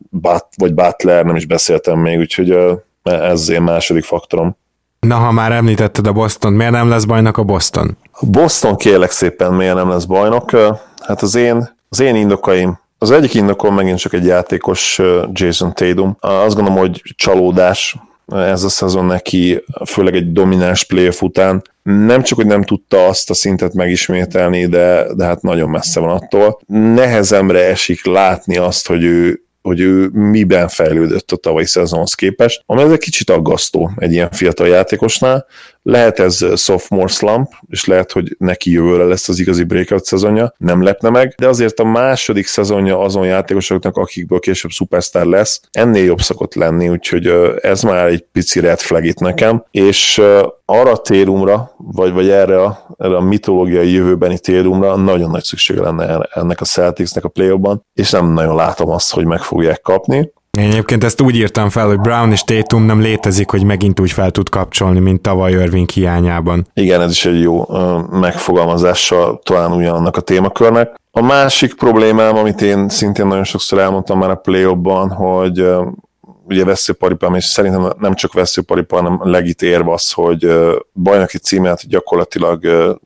Bat, vagy Butler, nem is beszéltem még, úgyhogy ez én második faktorom. Na, ha már említetted a Boston, miért nem lesz bajnok a Boston? A Boston kérlek szépen miért nem lesz bajnok? Hát az én, az én indokaim az egyik indokom megint csak egy játékos Jason Tatum. Azt gondolom, hogy csalódás ez a szezon neki, főleg egy domináns playoff után. Nem csak, hogy nem tudta azt a szintet megismételni, de, de hát nagyon messze van attól. Nehezemre esik látni azt, hogy ő hogy ő miben fejlődött a tavalyi szezonhoz képest, ami ez egy kicsit aggasztó egy ilyen fiatal játékosnál. Lehet ez sophomore slump, és lehet, hogy neki jövőre lesz az igazi breakout szezonja, nem lepne meg, de azért a második szezonja azon játékosoknak, akikből később superstar lesz, ennél jobb szokott lenni, úgyhogy ez már egy pici red flag itt nekem, és arra a térumra, vagy, vagy erre a, erre a mitológiai jövőbeni térumra nagyon nagy szüksége lenne ennek a Celticsnek a play és nem nagyon látom azt, hogy meg fogják kapni. Én egyébként ezt úgy írtam fel, hogy Brown és Tatum nem létezik, hogy megint úgy fel tud kapcsolni, mint tavaly Irving hiányában. Igen, ez is egy jó megfogalmazása talán ugyanannak a témakörnek. A másik problémám, amit én szintén nagyon sokszor elmondtam már a play hogy ugye veszőparipám, és szerintem nem csak veszőparipám, hanem legit érve az, hogy bajnoki címet gyakorlatilag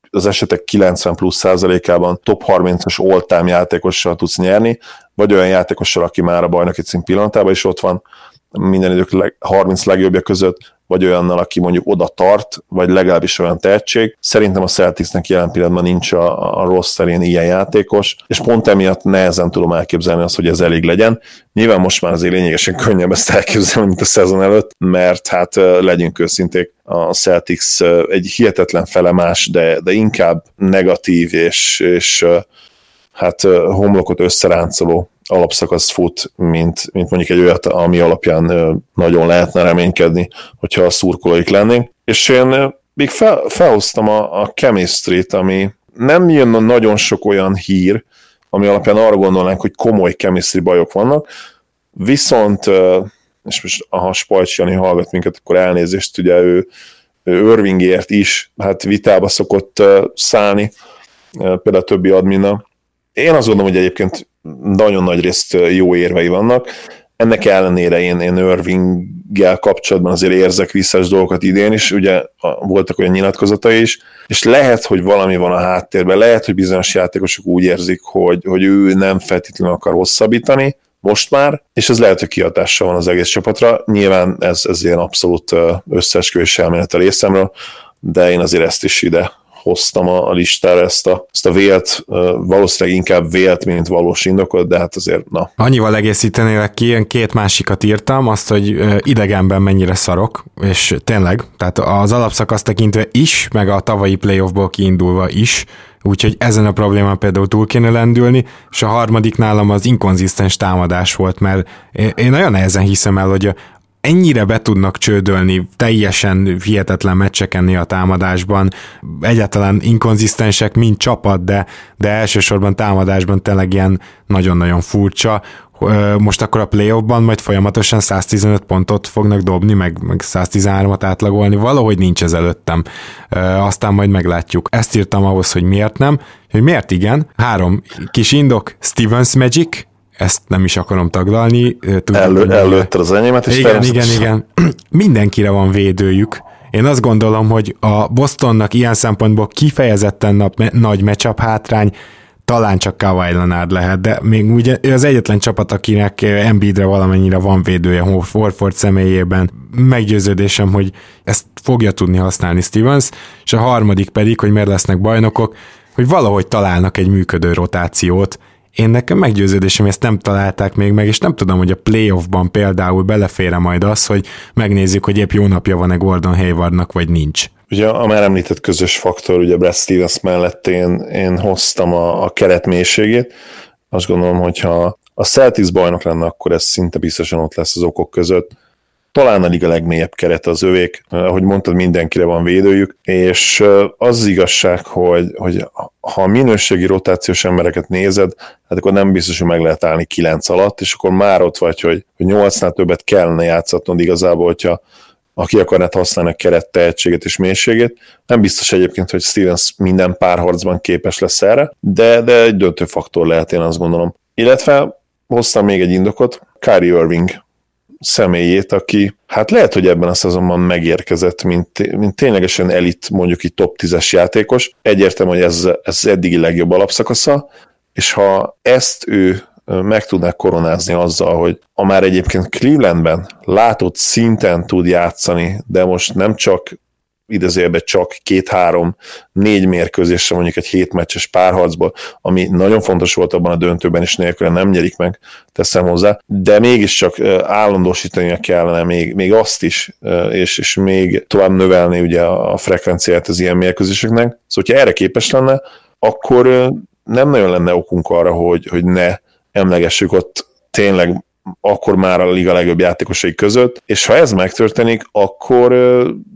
az esetek 90 plusz százalékában top 30-as all-time játékossal tudsz nyerni, vagy olyan játékossal, aki már a bajnoki cím pillanatában is ott van, minden idők 30 legjobbja között, vagy olyannal, aki mondjuk oda tart, vagy legalábbis olyan tehetség. Szerintem a Celticsnek jelen pillanatban nincs a, a rossz szerén ilyen játékos, és pont emiatt nehezen tudom elképzelni azt, hogy ez elég legyen. Nyilván most már azért lényegesen könnyebb ezt elképzelni, mint a szezon előtt, mert hát legyünk őszinték, a Celtics egy hihetetlen felemás, de, de inkább negatív és, és hát homlokot összeráncoló alapszakasz fut, mint, mint mondjuk egy olyat, ami alapján nagyon lehetne reménykedni, hogyha a szurkolóik lennénk. És én még fel, felhoztam a, a chemistry-t, ami nem jön nagyon sok olyan hír, ami alapján arra gondolnánk, hogy komoly chemistry bajok vannak, viszont, és most ha Spajcs Jani hallgat minket, akkor elnézést, ugye ő, ő Irvingért is hát vitába szokott szállni, például a többi admina. Én azt gondolom, hogy egyébként nagyon nagy részt jó érvei vannak. Ennek ellenére én, én Irvinggel kapcsolatban azért érzek visszás dolgokat idén is, ugye voltak olyan nyilatkozatai is, és lehet, hogy valami van a háttérben, lehet, hogy bizonyos játékosok úgy érzik, hogy, hogy ő nem feltétlenül akar hosszabbítani, most már, és ez lehet, hogy kihatással van az egész csapatra. Nyilván ez, ez ilyen abszolút összeesküvés elmélet a részemről, de én azért ezt is ide hoztam a, listára ezt a, ezt a vélt, valószínűleg inkább vélt, mint valós indokot, de hát azért na. Annyival egészítenélek ki, én két másikat írtam, azt, hogy idegenben mennyire szarok, és tényleg, tehát az alapszakasz tekintve is, meg a tavalyi playoffból kiindulva is, úgyhogy ezen a problémán például túl kéne lendülni, és a harmadik nálam az inkonzisztens támadás volt, mert én nagyon nehezen hiszem el, hogy ennyire be tudnak csődölni teljesen hihetetlen meccseken a támadásban, egyáltalán inkonzisztensek, mint csapat, de, de elsősorban támadásban tényleg ilyen nagyon-nagyon furcsa. Most akkor a playoffban majd folyamatosan 115 pontot fognak dobni, meg, meg 113-at átlagolni, valahogy nincs ez előttem. Aztán majd meglátjuk. Ezt írtam ahhoz, hogy miért nem, hogy miért igen. Három kis indok, Stevens Magic, ezt nem is akarom taglalni. Elő, előtted az enyémet, és Igen, igen, igen. Mindenkire van védőjük. Én azt gondolom, hogy a Bostonnak ilyen szempontból kifejezetten nap, nagy matchup hátrány, talán csak Kawhi Leonard lehet, de még ugye az egyetlen csapat, akinek Embiidre valamennyire van védője Horford személyében. Meggyőződésem, hogy ezt fogja tudni használni Stevens, és a harmadik pedig, hogy miért lesznek bajnokok, hogy valahogy találnak egy működő rotációt, én nekem meggyőződésem, ezt nem találták még meg, és nem tudom, hogy a playoffban például belefére majd az, hogy megnézzük, hogy épp jó napja van-e Gordon Haywardnak, vagy nincs. Ugye a már említett közös faktor, ugye Brad Stevens mellett én, én hoztam a, a keret mélységét. Azt gondolom, hogyha a Celtics bajnok lenne, akkor ez szinte biztosan ott lesz az okok között talán a liga legmélyebb keret az övék, ahogy mondtad, mindenkire van védőjük, és az, az igazság, hogy, hogy ha a minőségi rotációs embereket nézed, hát akkor nem biztos, hogy meg lehet állni kilenc alatt, és akkor már ott vagy, hogy, hogy nyolcnál többet kellene játszatnod igazából, hogyha aki akarnád használni a keret tehetséget és mélységét. Nem biztos egyébként, hogy Stevens minden párharcban képes lesz erre, de, de egy döntő faktor lehet, én azt gondolom. Illetve hoztam még egy indokot, Kyrie Irving személyét, aki hát lehet, hogy ebben a szezonban megérkezett, mint, mint ténylegesen elit, mondjuk egy top 10-es játékos. Egyértelmű, hogy ez, ez eddigi legjobb alapszakasza, és ha ezt ő meg tudná koronázni azzal, hogy a már egyébként Clevelandben látott szinten tud játszani, de most nem csak idezélbe csak két-három, négy mérkőzésre mondjuk egy hétmeccses párharcból, ami nagyon fontos volt abban a döntőben, és nélkül nem nyerik meg, teszem hozzá, de mégiscsak állandósítania kellene még, még azt is, és, és még tovább növelni ugye a frekvenciát az ilyen mérkőzéseknek. Szóval, hogyha erre képes lenne, akkor nem nagyon lenne okunk arra, hogy, hogy ne emlegessük ott tényleg akkor már a liga legjobb játékosai között, és ha ez megtörténik, akkor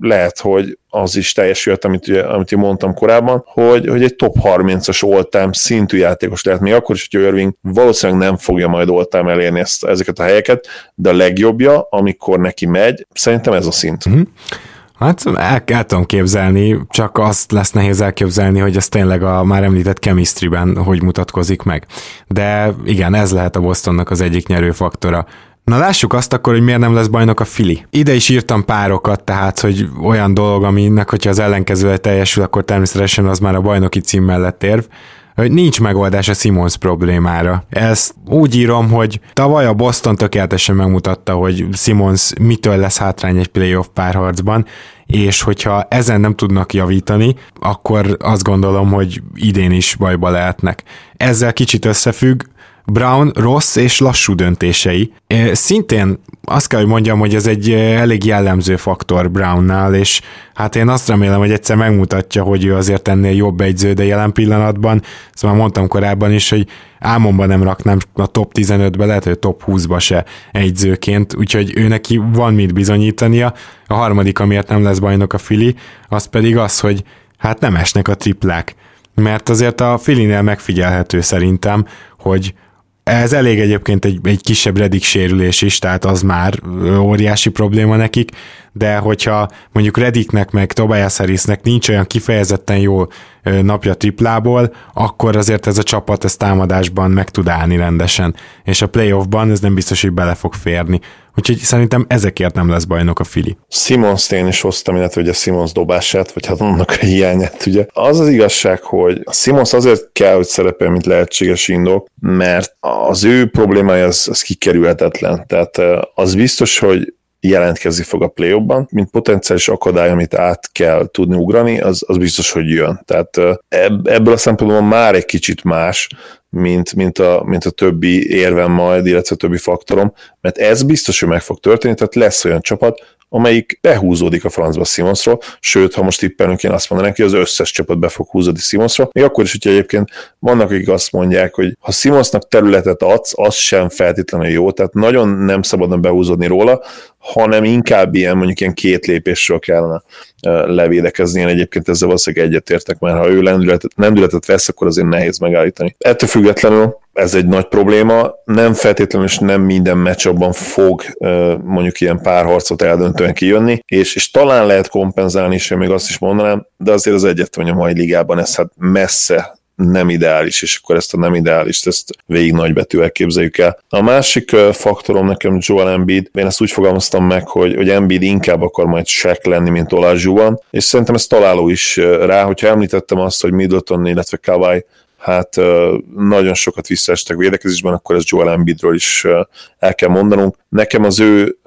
lehet, hogy az is teljesült, amit, amit én mondtam korábban, hogy, hogy egy top 30-as all szintű játékos lehet, még akkor is, hogy Irving valószínűleg nem fogja majd all elérni ezt, ezeket a helyeket, de a legjobbja, amikor neki megy, szerintem ez a szint. Mm-hmm. Hát el, el tudom képzelni, csak azt lesz nehéz elképzelni, hogy ez tényleg a már említett chemistryben hogy mutatkozik meg. De igen, ez lehet a Bostonnak az egyik nyerő faktora. Na lássuk azt akkor, hogy miért nem lesz bajnok a Fili. Ide is írtam párokat, tehát, hogy olyan dolog, aminek, hogyha az ellenkezője teljesül, akkor természetesen az már a bajnoki cím mellett érv hogy nincs megoldás a Simons problémára. Ezt úgy írom, hogy tavaly a Boston tökéletesen megmutatta, hogy Simons mitől lesz hátrány egy playoff párharcban, és hogyha ezen nem tudnak javítani, akkor azt gondolom, hogy idén is bajba lehetnek. Ezzel kicsit összefügg, Brown rossz és lassú döntései. Szintén azt kell, hogy mondjam, hogy ez egy elég jellemző faktor Brownnál, és hát én azt remélem, hogy egyszer megmutatja, hogy ő azért ennél jobb egyző, de jelen pillanatban, szóval mondtam korábban is, hogy álmomban nem raknám a top 15-be, lehet, hogy a top 20-ba se egyzőként, úgyhogy ő neki van mit bizonyítania. A harmadik, amiért nem lesz bajnok a Fili, az pedig az, hogy hát nem esnek a triplák. Mert azért a Filinél megfigyelhető szerintem, hogy ez elég egyébként egy, egy kisebb redik sérülés is, tehát az már óriási probléma nekik, de hogyha mondjuk Rediknek meg Tobias Harrisnek nincs olyan kifejezetten jó napja triplából, akkor azért ez a csapat ez támadásban meg tud állni rendesen, és a playoffban ez nem biztos, hogy bele fog férni. Úgyhogy szerintem ezekért nem lesz bajnok a Fili. Simons én is hoztam, illetve ugye Simons dobását, vagy hát annak a hiányát, ugye. Az az igazság, hogy Simons azért kell, hogy szerepel, mint lehetséges indok, mert az ő problémája az, az kikerülhetetlen. Tehát az biztos, hogy jelentkezni fog a play mint potenciális akadály, amit át kell tudni ugrani, az, az biztos, hogy jön. Tehát ebből a szempontból már egy kicsit más, mint, mint, a, mint a többi érvem majd, illetve a többi faktorom, mert ez biztos, hogy meg fog történni, tehát lesz olyan csapat, amelyik behúzódik a francba Simonsról, sőt, ha most tippelünk, én azt mondanám, hogy az összes csapat be fog húzódni Simonsról, még akkor is, hogyha egyébként vannak, akik azt mondják, hogy ha Simonsnak területet adsz, az sem feltétlenül jó, tehát nagyon nem szabadna behúzódni róla, hanem inkább ilyen mondjuk ilyen két lépésről kellene levédekezni. Én egyébként ezzel valószínűleg egyetértek, mert ha ő lendületet, lendületet vesz, akkor azért nehéz megállítani. Ettől függetlenül ez egy nagy probléma, nem feltétlenül és nem minden meccsabban fog mondjuk ilyen párharcot eldöntően kijönni, és, és talán lehet kompenzálni, és én még azt is mondanám, de azért az egyetlen, hogy a mai ligában ez hát messze nem ideális, és akkor ezt a nem ideális, ezt végig nagybetűvel képzeljük el. A másik faktorom nekem Joel Embiid, én ezt úgy fogalmaztam meg, hogy, hogy Embiid inkább akar majd Shaq lenni, mint Olajjúban, és szerintem ez találó is rá, hogyha említettem azt, hogy Middleton, illetve Kawai hát nagyon sokat visszaestek védekezésben, akkor ez Joel Embiidről is el kell mondanunk. Nekem az ő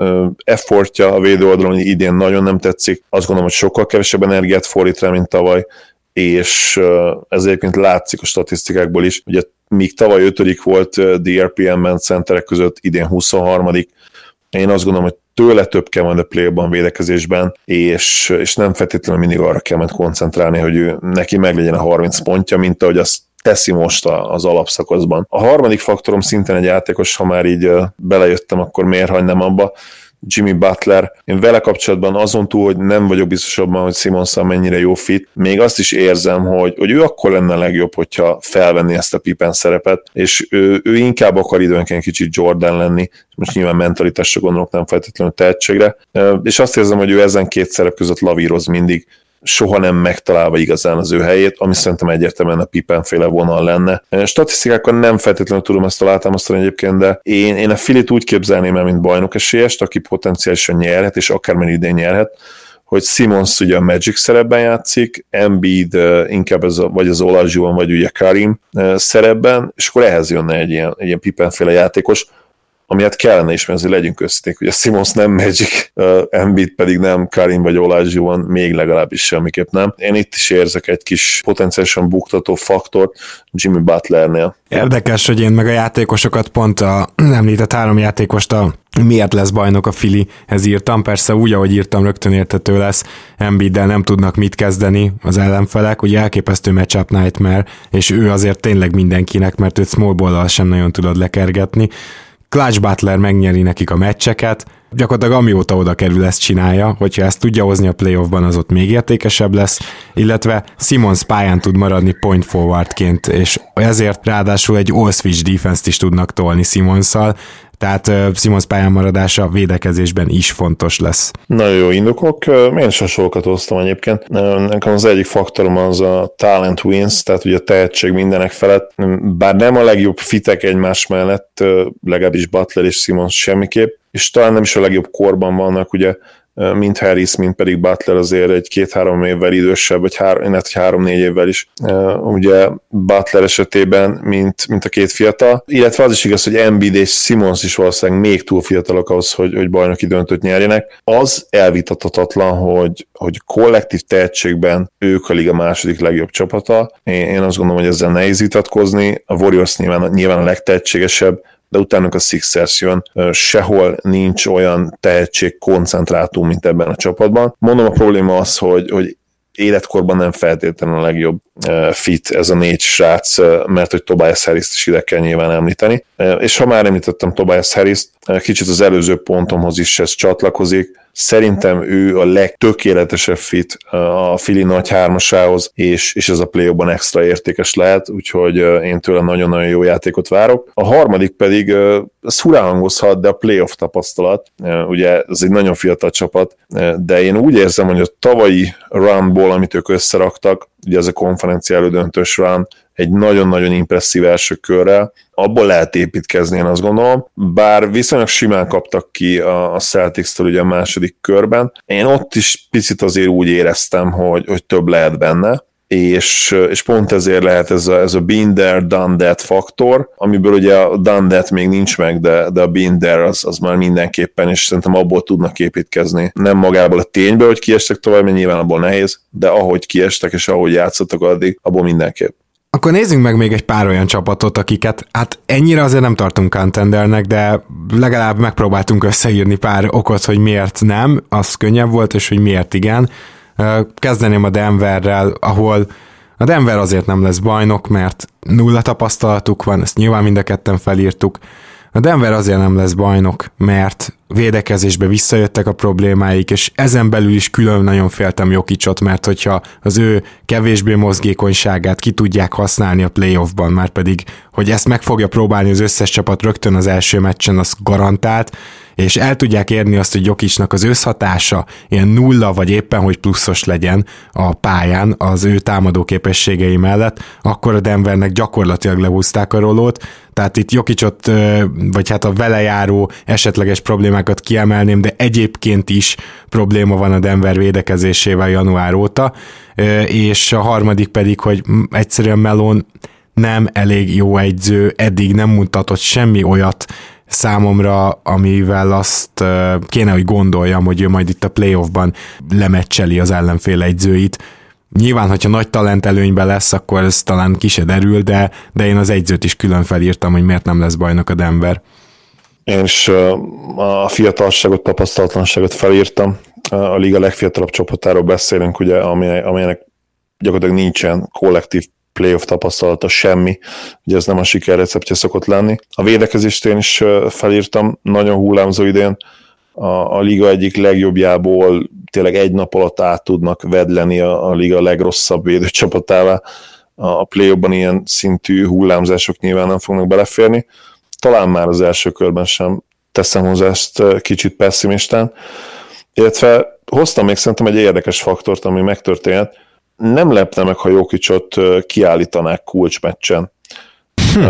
effortja a védőoldalon idén nagyon nem tetszik, azt gondolom, hogy sokkal kevesebb energiát fordít rá, mint tavaly, és ez egyébként látszik a statisztikákból is, ugye míg tavaly ötödik volt DRPM-ben centerek között, idén 23 én azt gondolom, hogy tőle több kell majd a play-ban védekezésben, és, és nem feltétlenül mindig arra kell majd koncentrálni, hogy ő, neki meglegyen a 30 pontja, mint ahogy azt teszi most az alapszakaszban. A harmadik faktorom szintén egy játékos, ha már így belejöttem, akkor miért hagynám abba, Jimmy Butler. Én vele kapcsolatban azon túl, hogy nem vagyok biztos abban, hogy Simonszal mennyire jó fit, még azt is érzem, hogy, hogy ő akkor lenne a legjobb, hogyha felvenni ezt a Pippen szerepet, és ő, ő inkább akar időnként kicsit Jordan lenni, most nyilván mentalitásra gondolok, nem feltétlenül tehetségre, és azt érzem, hogy ő ezen két szerep között lavíroz mindig, soha nem megtalálva igazán az ő helyét, ami szerintem egyértelműen a Pippen féle vonal lenne. Statisztikákkal nem feltétlenül tudom ezt alátámasztani egyébként, de én, én a Filit úgy képzelném el, mint bajnok esélyest, aki potenciálisan nyerhet, és akármennyi idén nyerhet, hogy Simons ugye a Magic szerepben játszik, Embiid inkább ez a, vagy az Olajjúan, vagy ugye Karim szerepben, és akkor ehhez jönne egy ilyen, egy ilyen Pippen féle játékos, ami hát kellene is, mert azért legyünk összeték, hogy a Simons nem Magic, uh, Embiid pedig nem Karim vagy van, még legalábbis semmiképp nem. Én itt is érzek egy kis potenciálisan buktató faktort Jimmy Butlernél. Érdekes, hogy én meg a játékosokat pont a említett három játékost a miért lesz bajnok a Fili, ez írtam, persze úgy, ahogy írtam, rögtön értető lesz, Embiiddel nem tudnak mit kezdeni az ellenfelek, ugye elképesztő matchup nightmare, és ő azért tényleg mindenkinek, mert őt small sem nagyon tudod lekergetni. Clutch Butler megnyeri nekik a meccseket, gyakorlatilag amióta oda kerül, ezt csinálja, hogyha ezt tudja hozni a playoffban, az ott még értékesebb lesz, illetve Simons pályán tud maradni point forwardként, és ezért ráadásul egy all-switch defense-t is tudnak tolni Simonszal, tehát uh, Simons pályán maradása védekezésben is fontos lesz. Nagyon jó indokok, én is hasonlókat hoztam egyébként. Nekem az egyik faktorom az a talent wins, tehát ugye a tehetség mindenek felett, bár nem a legjobb fitek egymás mellett, legalábbis Butler és Simons semmiképp, és talán nem is a legjobb korban vannak, ugye mint Harris, mint pedig Butler azért egy két-három évvel idősebb, vagy három, egy három-négy évvel is. Ugye Butler esetében, mint, mint a két fiatal. Illetve az is igaz, hogy Embiid és Simons is valószínűleg még túl fiatalok ahhoz, hogy, hogy bajnoki döntőt nyerjenek. Az elvitathatatlan, hogy, hogy kollektív tehetségben ők a liga második legjobb csapata. Én, én azt gondolom, hogy ezzel nehéz vitatkozni. A Warriors nyilván, nyilván a legtehetségesebb, de utána a Sixers jön, sehol nincs olyan tehetség koncentrátum, mint ebben a csapatban. Mondom, a probléma az, hogy, hogy életkorban nem feltétlenül a legjobb fit ez a négy srác, mert hogy Tobias harris is ide kell nyilván említeni. És ha már említettem Tobias harris kicsit az előző pontomhoz is ez csatlakozik, Szerintem ő a legtökéletesebb fit a Fili nagy hármasához, és, és ez a play extra értékes lehet, úgyhogy én tőle nagyon-nagyon jó játékot várok. A harmadik pedig, ez hangozhat, de a playoff tapasztalat, ugye ez egy nagyon fiatal csapat, de én úgy érzem, hogy a tavalyi runból, amit ők összeraktak, ugye ez a konferencia elődöntős run, egy nagyon-nagyon impresszív első körrel, abból lehet építkezni, én azt gondolom, bár viszonylag simán kaptak ki a, Celtics-től ugye a második körben. Én ott is picit azért úgy éreztem, hogy, hogy több lehet benne, és, és pont ezért lehet ez a, ez a been there, done that faktor, amiből ugye a done that még nincs meg, de, de a been there az, az már mindenképpen, és szerintem abból tudnak építkezni. Nem magából a tényből, hogy kiestek tovább, mert nyilván abból nehéz, de ahogy kiestek és ahogy játszottak addig, abból mindenképp. Akkor nézzünk meg még egy pár olyan csapatot, akiket hát ennyire azért nem tartunk contendernek, de legalább megpróbáltunk összeírni pár okot, hogy miért nem, az könnyebb volt, és hogy miért igen. Kezdeném a Denverrel, ahol a Denver azért nem lesz bajnok, mert nulla tapasztalatuk van, ezt nyilván mind a ketten felírtuk. A Denver azért nem lesz bajnok, mert védekezésbe visszajöttek a problémáik, és ezen belül is külön nagyon féltem Jokicsot, mert hogyha az ő kevésbé mozgékonyságát ki tudják használni a playoffban, már pedig, hogy ezt meg fogja próbálni az összes csapat rögtön az első meccsen, az garantált, és el tudják érni azt, hogy Jokicsnak az összhatása ilyen nulla, vagy éppen, hogy pluszos legyen a pályán az ő támadó képességei mellett, akkor a Denvernek gyakorlatilag lehúzták a rolót, tehát itt Jokicsot, vagy hát a vele járó esetleges problémákat kiemelném, de egyébként is probléma van a Denver védekezésével január óta, és a harmadik pedig, hogy egyszerűen Melon nem elég jó egyző, eddig nem mutatott semmi olyat, számomra, amivel azt kéne, hogy gondoljam, hogy ő majd itt a playoffban lemeccseli az ellenfél egyzőit. Nyilván, hogyha nagy talent előnyben lesz, akkor ez talán ki se derül, de, de én az egyzőt is külön felírtam, hogy miért nem lesz bajnok a Denver. Én is a fiatalságot, tapasztalatlanságot felírtam. A liga legfiatalabb csapatáról beszélünk, ugye, amelynek gyakorlatilag nincsen kollektív playoff tapasztalata semmi, ugye ez nem a siker receptje szokott lenni. A védekezést én is felírtam, nagyon hullámzó idén, a, a liga egyik legjobbjából tényleg egy nap alatt át tudnak vedleni a, a liga legrosszabb védőcsapatává. A play ilyen szintű hullámzások nyilván nem fognak beleférni. Talán már az első körben sem teszem hozzá ezt kicsit pessimistán. Illetve hoztam még szerintem egy érdekes faktort, ami megtörtént, nem lepne meg, ha Jokicsot kiállítanák kulcsmeccsen. Hm.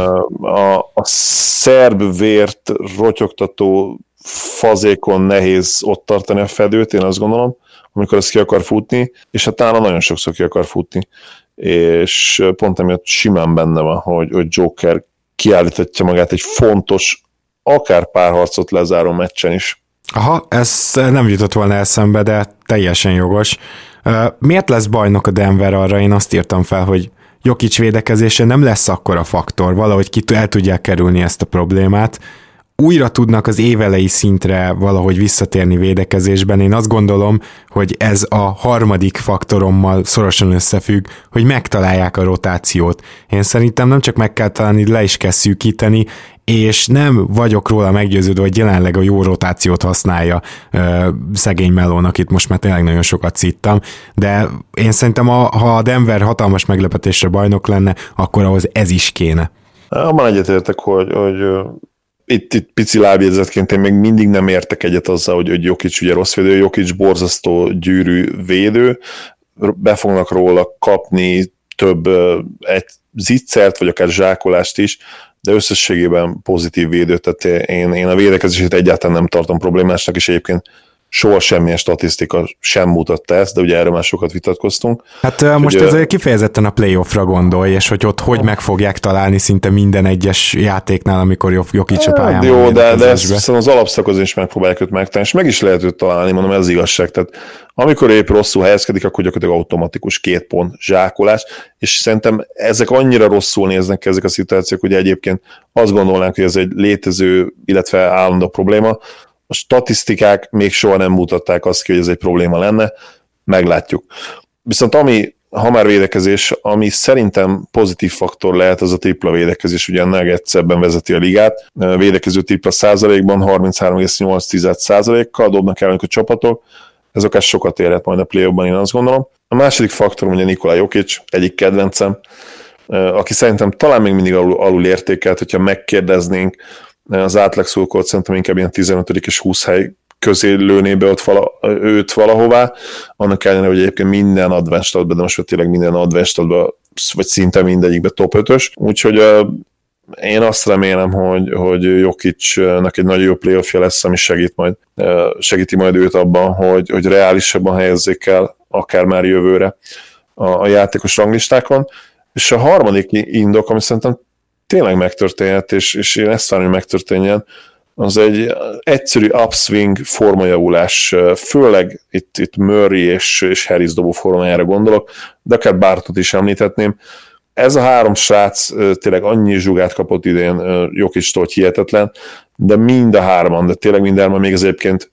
A, a szerb vért rotyogtató fazékon nehéz ott tartani a fedőt, én azt gondolom, amikor ezt ki akar futni, és hát nála nagyon sokszor ki akar futni. És pont emiatt simán benne van, hogy, hogy Joker kiállítatja magát egy fontos akár párharcot lezáró meccsen is. Aha, ez nem jutott volna eszembe, de teljesen jogos. Miért lesz bajnok a Denver arra? Én azt írtam fel, hogy Jokic védekezése nem lesz akkora faktor, valahogy ki el tudják kerülni ezt a problémát, újra tudnak az évelei szintre valahogy visszatérni védekezésben. Én azt gondolom, hogy ez a harmadik faktorommal szorosan összefügg, hogy megtalálják a rotációt. Én szerintem nem csak meg kell találni, le is kell szűkíteni, és nem vagyok róla meggyőződve, hogy jelenleg a jó rotációt használja ö, szegény Melónak, itt most már tényleg nagyon sokat szittam, de én szerintem a, ha a Denver hatalmas meglepetésre bajnok lenne, akkor ahhoz ez is kéne. Abban egyetértek, hogy, hogy itt, itt pici lábjegyzetként én még mindig nem értek egyet azzal, hogy, hogy Jokic ugye rossz védő, Jokic borzasztó gyűrű védő, be fognak róla kapni több egy zicsert, vagy akár zsákolást is, de összességében pozitív védő, tehát én, én a védekezését egyáltalán nem tartom problémásnak, és egyébként soha semmilyen statisztika sem mutatta ezt, de ugye erről már sokat vitatkoztunk. Hát uh, most ez kifejezetten a playoffra gondolj, és hogy ott hogy meg fogják találni szinte minden egyes játéknál, amikor Jokic a pályán Jó, de, de ezt az alapszakozón is megpróbálják őt megtalálni, és meg is lehet őt találni, mondom, ez igazság. Tehát amikor épp rosszul helyezkedik, akkor gyakorlatilag automatikus két pont zsákolás, és szerintem ezek annyira rosszul néznek ki ezek a szituációk, hogy egyébként azt gondolnánk, hogy ez egy létező, illetve állandó probléma, a statisztikák még soha nem mutatták azt ki, hogy ez egy probléma lenne, meglátjuk. Viszont ami, ha már védekezés, ami szerintem pozitív faktor lehet, az a tripla védekezés, ugye Nuggets ebben vezeti a ligát, védekező tripla százalékban 33,8 százalékkal dobnak el a csapatok, ez akár sokat érhet majd a play én azt gondolom. A második faktor ugye Nikola Jokic, egyik kedvencem, aki szerintem talán még mindig alul, alul értékelt, hogyha megkérdeznénk, az átlag szurkolt szerintem inkább ilyen 15. és 20 hely közé lőné be ott vala, őt valahová, annak ellenére, hogy egyébként minden advanced de most tényleg minden advanced vagy szinte mindegyikben top 5-ös, úgyhogy uh, én azt remélem, hogy, hogy Jokicnak egy nagyon jó playoffja lesz, ami segít majd, segíti majd őt abban, hogy, hogy reálisabban helyezzék el akár már jövőre a, a játékos ranglistákon. És a harmadik indok, ami szerintem tényleg megtörténhet, és, és én ezt várom, hogy megtörténjen, az egy egyszerű upswing formajavulás, főleg itt, itt Murray és, és Harris dobó formájára gondolok, de akár Bartot is említhetném. Ez a három srác tényleg annyi zsugát kapott idén Jokistól, hogy hihetetlen, de mind a hárman, de tényleg mind még az egyébként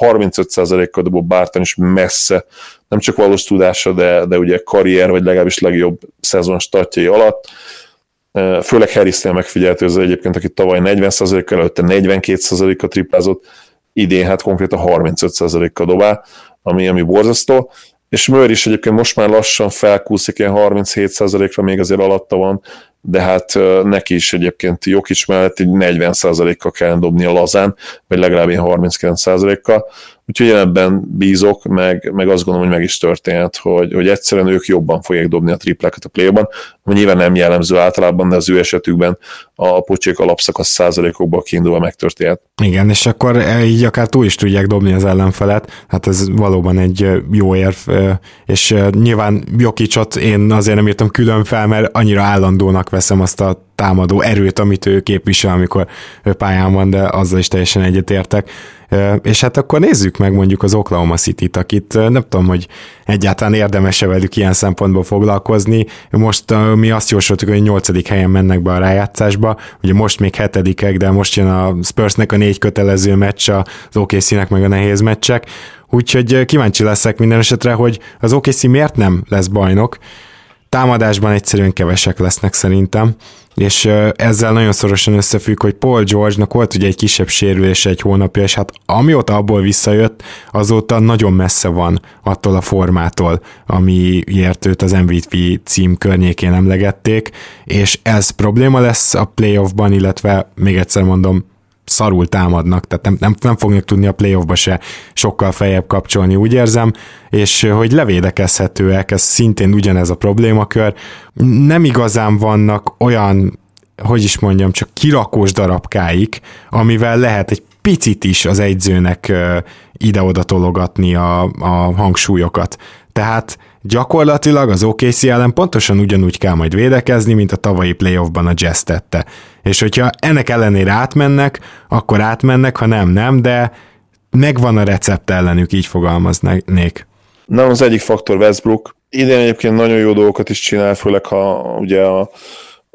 35%-kal dobó Barton is messze, nem csak valós tudása, de, de ugye karrier, vagy legalábbis legjobb szezon startjai alatt főleg Harris-nél megfigyelhető ez egyébként, aki tavaly 40%-kal, előtte 42%-kal triplázott, idén hát konkrétan 35%-kal dobál, ami, ami borzasztó, és Mőr is egyébként most már lassan felkúszik ilyen 37%-ra, még azért alatta van, de hát neki is egyébként Jokic mellett egy 40%-kal kell dobni a lazán, vagy legalább ilyen 39%-kal, úgyhogy ebben bízok, meg, meg azt gondolom, hogy meg is történhet, hogy, hogy egyszerűen ők jobban fogják dobni a triplákat a play-ban, ami nyilván nem jellemző általában, de az ő esetükben a pocsék alapszakasz százalékokból kiindulva megtörténhet. Igen, és akkor így akár túl is tudják dobni az ellenfelet, hát ez valóban egy jó érv, és nyilván Jokicsot én azért nem írtam külön fel, mert annyira állandónak veszem azt a támadó erőt, amit ő képvisel, amikor ő pályán van, de azzal is teljesen egyetértek. És hát akkor nézzük meg mondjuk az Oklahoma City-t, akit nem tudom, hogy egyáltalán érdemes-e velük ilyen szempontból foglalkozni. Most mi azt jósoltuk, hogy nyolcadik helyen mennek be a rájátszásba, ugye most még hetedikek, de most jön a Spursnek a négy kötelező meccs, az OKC-nek meg a nehéz meccsek, úgyhogy kíváncsi leszek minden esetre, hogy az OKC miért nem lesz bajnok, támadásban egyszerűen kevesek lesznek szerintem, és ezzel nagyon szorosan összefügg, hogy Paul George-nak volt ugye egy kisebb sérülés egy hónapja, és hát amióta abból visszajött, azóta nagyon messze van attól a formától, amiért őt az MVP cím környékén emlegették, és ez probléma lesz a playoffban, illetve még egyszer mondom, szarul támadnak, tehát nem, nem, nem fognak tudni a playoffba se sokkal feljebb kapcsolni, úgy érzem, és hogy levédekezhetőek, ez szintén ugyanez a problémakör. Nem igazán vannak olyan, hogy is mondjam, csak kirakós darabkáik, amivel lehet egy picit is az egyzőnek ide-oda tologatni a, a hangsúlyokat. Tehát gyakorlatilag az OKC ellen pontosan ugyanúgy kell majd védekezni, mint a tavalyi playoffban a Jazz tette És hogyha ennek ellenére átmennek, akkor átmennek, ha nem, nem, de megvan a recept ellenük, így fogalmaznék. Nem az egyik faktor Westbrook. Idén egyébként nagyon jó dolgokat is csinál, főleg ha ugye a,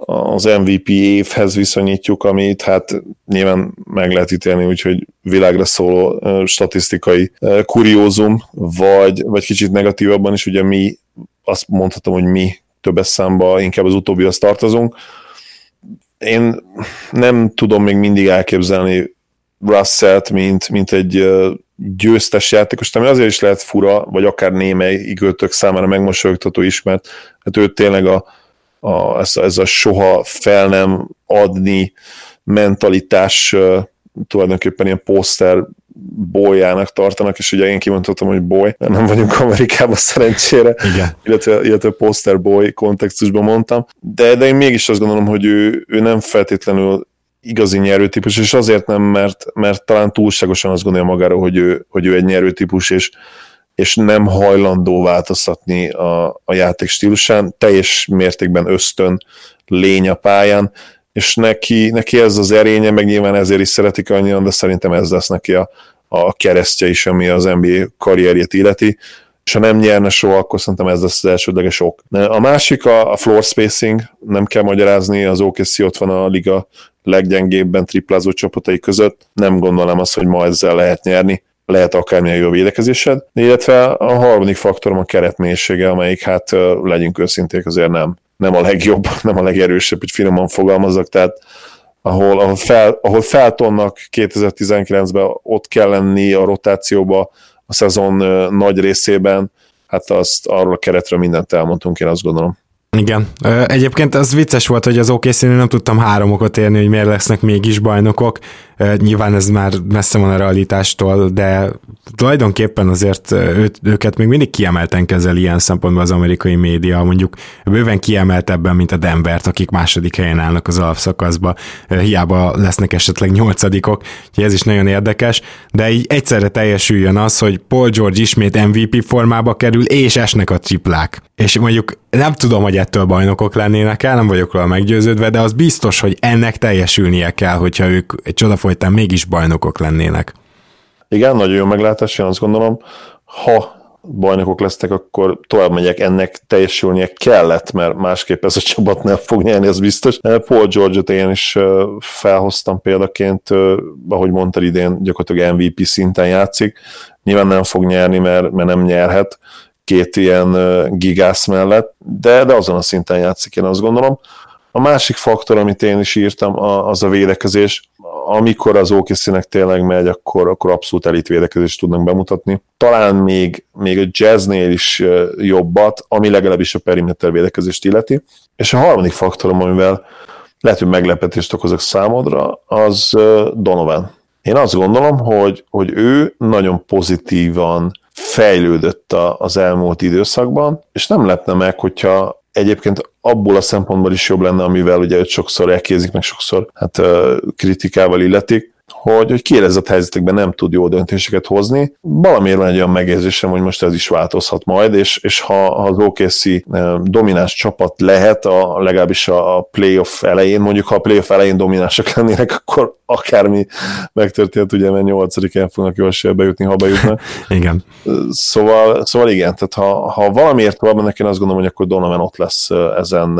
az MVP évhez viszonyítjuk, amit hát nyilván meg lehet ítélni, úgyhogy világra szóló statisztikai kuriózum, vagy, vagy kicsit negatívabban is, ugye mi azt mondhatom, hogy mi többes számba inkább az utóbbihoz tartozunk. Én nem tudom még mindig elképzelni Russellt, mint, mint egy győztes játékos, ami azért is lehet fura, vagy akár némely igőtök számára megmosolyogtató is, mert hát ő tényleg a, a, ez, ez a soha fel nem adni mentalitás tulajdonképpen ilyen poszter bolyának tartanak, és ugye én kimondhatom, hogy boy, mert nem vagyunk Amerikában szerencsére, Igen. illetve, illetve poster boy kontextusban mondtam, de, de én mégis azt gondolom, hogy ő, ő nem feltétlenül igazi nyerőtípus, és azért nem, mert, mert talán túlságosan azt gondolja magára, hogy ő, hogy ő egy nyerőtípus, és, és nem hajlandó változtatni a, a játék stílusán, teljes mértékben ösztön lény a pályán, és neki, neki ez az erénye, meg nyilván ezért is szeretik annyian, de szerintem ez lesz neki a, a keresztje is, ami az NBA karrierjét illeti, és ha nem nyerne soha, akkor szerintem ez lesz az elsődleges ok. A másik a, a floor spacing, nem kell magyarázni, az OKC ott van a liga leggyengébben triplázó csapatai között, nem gondolom azt, hogy ma ezzel lehet nyerni, lehet akármilyen jó védekezésed, illetve a harmadik faktorom a keretmélysége, amelyik hát legyünk őszinték azért nem, nem a legjobb, nem a legerősebb, hogy finoman fogalmazzak, tehát ahol, ahol, fel, ahol feltonnak 2019-ben ott kell lenni a rotációba a szezon nagy részében, hát azt arról a keretről mindent elmondtunk, én azt gondolom. Igen. Egyébként az vicces volt, hogy az okc nem tudtam háromokot érni, hogy miért lesznek mégis bajnokok. Nyilván ez már messze van a realitástól, de tulajdonképpen azért őt, őket még mindig kiemelten kezel ilyen szempontból az amerikai média, mondjuk bőven kiemeltebben, mint a Denvert, akik második helyen állnak az alapszakaszba, hiába lesznek esetleg nyolcadikok, úgyhogy ez is nagyon érdekes, de így egyszerre teljesüljön az, hogy Paul George ismét MVP formába kerül, és esnek a triplák. És mondjuk nem tudom, hogy ettől bajnokok lennének el, nem vagyok róla meggyőződve, de az biztos, hogy ennek teljesülnie kell, hogyha ők egy csodafolytán mégis bajnokok lennének. Igen, nagyon jó meglátás, én azt gondolom. Ha bajnokok lesznek, akkor tovább megyek, ennek teljesülnie kellett, mert másképp ez a csapat nem fog nyerni, az biztos. Paul George-ot én is felhoztam példaként, ahogy mondtad idén, gyakorlatilag MVP szinten játszik. Nyilván nem fog nyerni, mert, mert nem nyerhet két ilyen gigász mellett, de, de azon a szinten játszik, én azt gondolom. A másik faktor, amit én is írtam, az a védekezés. Amikor az okc tényleg megy, akkor, akkor abszolút elit védekezést tudnak bemutatni. Talán még, még a jazznél is jobbat, ami legalábbis a perimeter védekezést illeti. És a harmadik faktorom, amivel lehet, hogy meglepetést okozok számodra, az Donovan. Én azt gondolom, hogy, hogy ő nagyon pozitívan fejlődött az elmúlt időszakban, és nem lepne meg, hogyha egyébként abból a szempontból is jobb lenne, amivel ugye őt sokszor elkézik, meg sokszor hát kritikával illetik, hogy, hogy kielezett helyzetekben nem tud jó döntéseket hozni. Valamiért van egy olyan megérzésem, hogy most ez is változhat majd, és, és ha, ha az OKC domináns csapat lehet, a, legalábbis a playoff elején, mondjuk ha a playoff elején dominánsak lennének, akkor akármi megtörtént, ugye, mert nyolcadikán fognak jó esélye bejutni, ha bejutnak. igen. Szóval, szóval igen, tehát ha, ha valamiért mennek, én azt gondolom, hogy akkor Donovan ott lesz ezen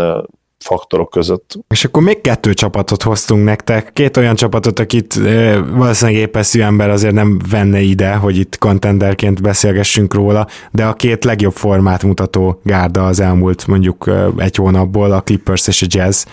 faktorok között. És akkor még kettő csapatot hoztunk nektek, két olyan csapatot, akit valószínűleg épeszű ember azért nem venne ide, hogy itt contenderként beszélgessünk róla, de a két legjobb formát mutató gárda az elmúlt mondjuk egy hónapból, a Clippers és a Jazz,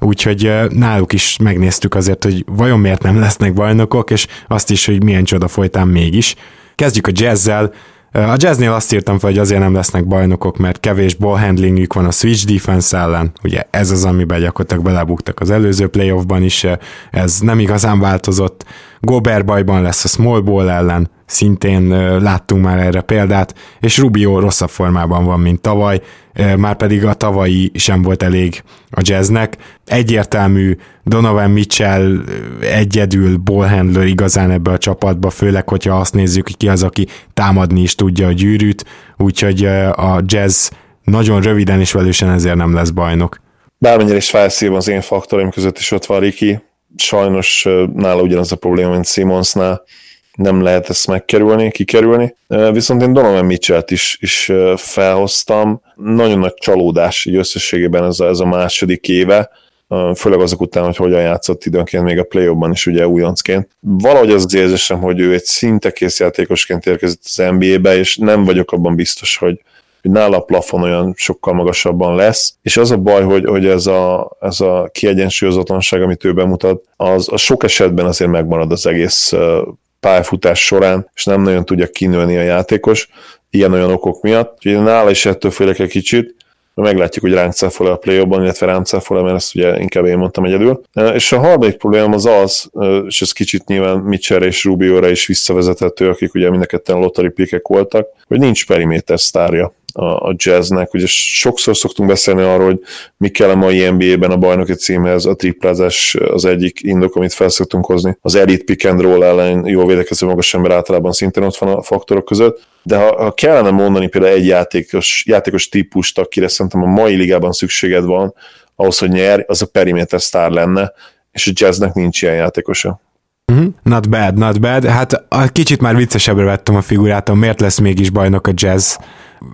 úgyhogy náluk is megnéztük azért, hogy vajon miért nem lesznek bajnokok, és azt is, hogy milyen csoda folytán mégis. Kezdjük a jazzzel, a jazznél azt írtam fel, hogy azért nem lesznek bajnokok, mert kevés ballhandlingük van a switch defense ellen, ugye ez az, amiben gyakorlatilag belebuktak az előző playoffban is, ez nem igazán változott. Gobert bajban lesz a small ball ellen, szintén láttunk már erre példát, és Rubio rosszabb formában van, mint tavaly, már pedig a tavalyi sem volt elég a jazznek. Egyértelmű Donovan Mitchell egyedül ballhandler igazán ebbe a csapatba, főleg, hogyha azt nézzük, ki az, aki támadni is tudja a gyűrűt, úgyhogy a jazz nagyon röviden és velősen ezért nem lesz bajnok. bármennyire is felszívom az én faktoraim között is ott van Riki, sajnos nála ugyanaz a probléma, mint Simonsnál, nem lehet ezt megkerülni, kikerülni. Viszont én Donovan Mitchell-t is, is felhoztam. Nagyon nagy csalódás így összességében ez a, ez a második éve, főleg azok után, hogy hogyan játszott időnként még a play ban is ugye újoncként. Valahogy az érzésem, hogy ő egy szinte kész játékosként érkezett az NBA-be, és nem vagyok abban biztos, hogy, hogy nála a plafon olyan sokkal magasabban lesz, és az a baj, hogy, hogy ez, a, ez a kiegyensúlyozatlanság, amit ő bemutat, az, az sok esetben azért megmarad az egész pályafutás során, és nem nagyon tudja kinőni a játékos, ilyen-olyan okok miatt. Úgyhogy nála is ettől félek egy kicsit, meglátjuk, hogy ránk cáfol a play illetve ránk cáfol mert ezt ugye inkább én mondtam egyedül. És a harmadik probléma az az, és ez kicsit nyilván Mitchell és Rubio-ra is visszavezethető, akik ugye mind a ketten lottery pikek voltak, hogy nincs periméter sztárja a, a jazznek. Ugye sokszor szoktunk beszélni arról, hogy mi kell a mai NBA-ben a bajnoki címhez, a triplázás az egyik indok, amit fel szoktunk hozni. Az elite pick and roll ellen jó védekező magas ember általában szintén ott van a faktorok között, de ha, ha kellene mondani például egy játékos, játékos típust, akire szerintem a mai ligában szükséged van, ahhoz, hogy nyer, az a perimeter sztár lenne, és a jazznek nincs ilyen játékosa. Uh-huh. Not bad, not bad. Hát a kicsit már viccesebbre vettem a figurát, miért lesz mégis bajnok a jazz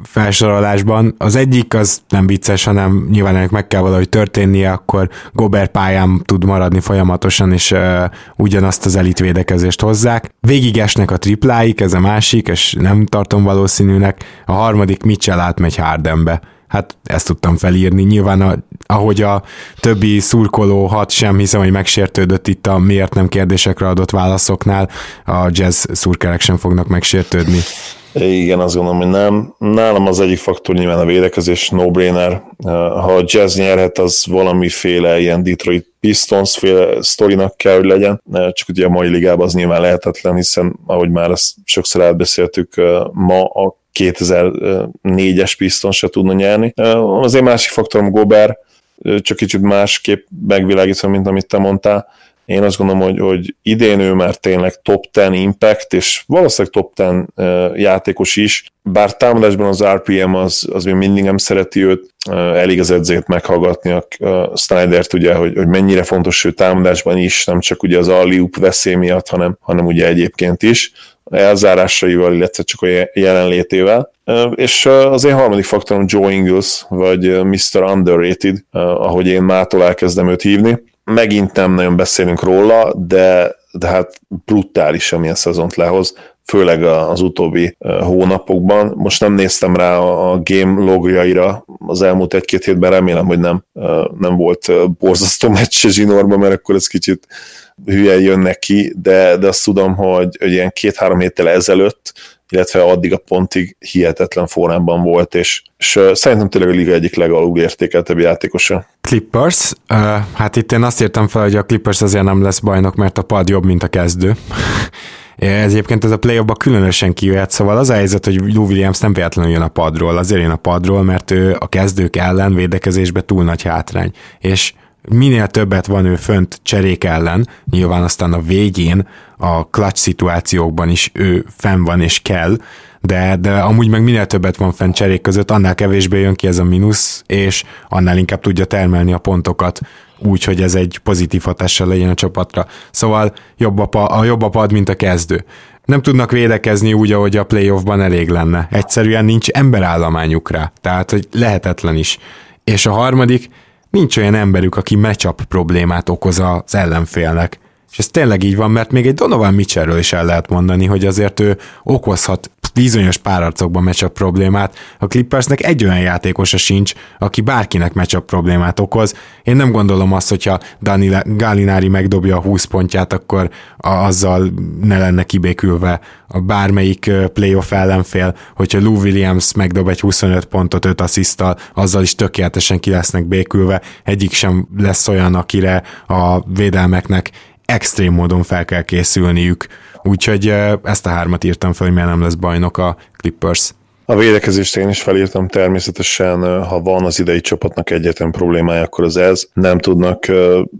felsorolásban. Az egyik az nem vicces, hanem nyilván ennek meg kell valahogy történnie, akkor Gobert pályán tud maradni folyamatosan, és uh, ugyanazt az elitvédekezést hozzák. Végig esnek a tripláik, ez a másik, és nem tartom valószínűnek. A harmadik Mitchell átmegy Hardenbe. Hát ezt tudtam felírni. Nyilván a, ahogy a többi szurkoló hat sem hiszem, hogy megsértődött itt a miért nem kérdésekre adott válaszoknál, a jazz szurkerek sem fognak megsértődni. Igen, azt gondolom, hogy nem. Nálam az egyik faktor nyilván a védekezés, no-brainer. Ha a jazz nyerhet, az valamiféle ilyen Detroit Pistons féle sztorinak kell, hogy legyen, csak ugye a mai ligában az nyilván lehetetlen, hiszen ahogy már ezt sokszor átbeszéltük, ma a 2004-es Pistons se tudna nyerni. Azért másik faktorom Gobert, csak kicsit másképp megvilágítva, mint amit te mondtál én azt gondolom, hogy, hogy idén ő már tényleg top 10 impact, és valószínűleg top 10 játékos is, bár támadásban az RPM az, az még mindig nem szereti őt, elég az edzét meghallgatni a, Snydert, ugye, hogy, hogy mennyire fontos ő támadásban is, nem csak ugye az alley veszély miatt, hanem, hanem ugye egyébként is elzárásaival, illetve csak a jelenlétével. És az én harmadik faktorom Joe Ingles, vagy Mr. Underrated, ahogy én mától elkezdem őt hívni megint nem nagyon beszélünk róla, de, de hát brutális, amilyen szezont lehoz, főleg az utóbbi hónapokban. Most nem néztem rá a game logjaira az elmúlt egy-két hétben, remélem, hogy nem, nem volt borzasztó meccs zsinórban, mert akkor ez kicsit hülye jön neki, de, de azt tudom, hogy, hogy ilyen két-három héttel ezelőtt illetve addig a pontig hihetetlen formában volt, és, és szerintem tényleg a liga egyik legalul értékeltebb játékosa. Clippers, uh, hát itt én azt írtam fel, hogy a Clippers azért nem lesz bajnok, mert a pad jobb, mint a kezdő. Ez egyébként ez a play különösen kijöhet, szóval az a helyzet, hogy Lou Williams nem véletlenül jön a padról, azért jön a padról, mert ő a kezdők ellen védekezésbe túl nagy hátrány. És minél többet van ő fönt cserék ellen, nyilván aztán a végén a clutch szituációkban is ő fenn van és kell, de, de amúgy meg minél többet van fent cserék között, annál kevésbé jön ki ez a mínusz, és annál inkább tudja termelni a pontokat úgy, hogy ez egy pozitív hatással legyen a csapatra. Szóval jobb a, pa, a jobb a pad, mint a kezdő. Nem tudnak védekezni úgy, ahogy a playoffban elég lenne. Egyszerűen nincs emberállományuk rá, tehát hogy lehetetlen is. És a harmadik, nincs olyan emberük, aki matchup problémát okoz az ellenfélnek. És ez tényleg így van, mert még egy Donovan Mitchellről is el lehet mondani, hogy azért ő okozhat bizonyos párarcokban matchup problémát. A Clippersnek egy olyan játékosa sincs, aki bárkinek matchup problémát okoz. Én nem gondolom azt, hogyha Dani Gallinari megdobja a 20 pontját, akkor azzal ne lenne kibékülve a bármelyik playoff ellenfél, hogyha Lou Williams megdob egy 25 pontot 5 asszisztal, azzal is tökéletesen ki lesznek békülve, egyik sem lesz olyan, akire a védelmeknek extrém módon fel kell készülniük. Úgyhogy ezt a hármat írtam fel, hogy miért nem lesz bajnok a Clippers. A védekezést én is felírtam természetesen, ha van az idei csapatnak egyetlen problémája, akkor az ez. Nem tudnak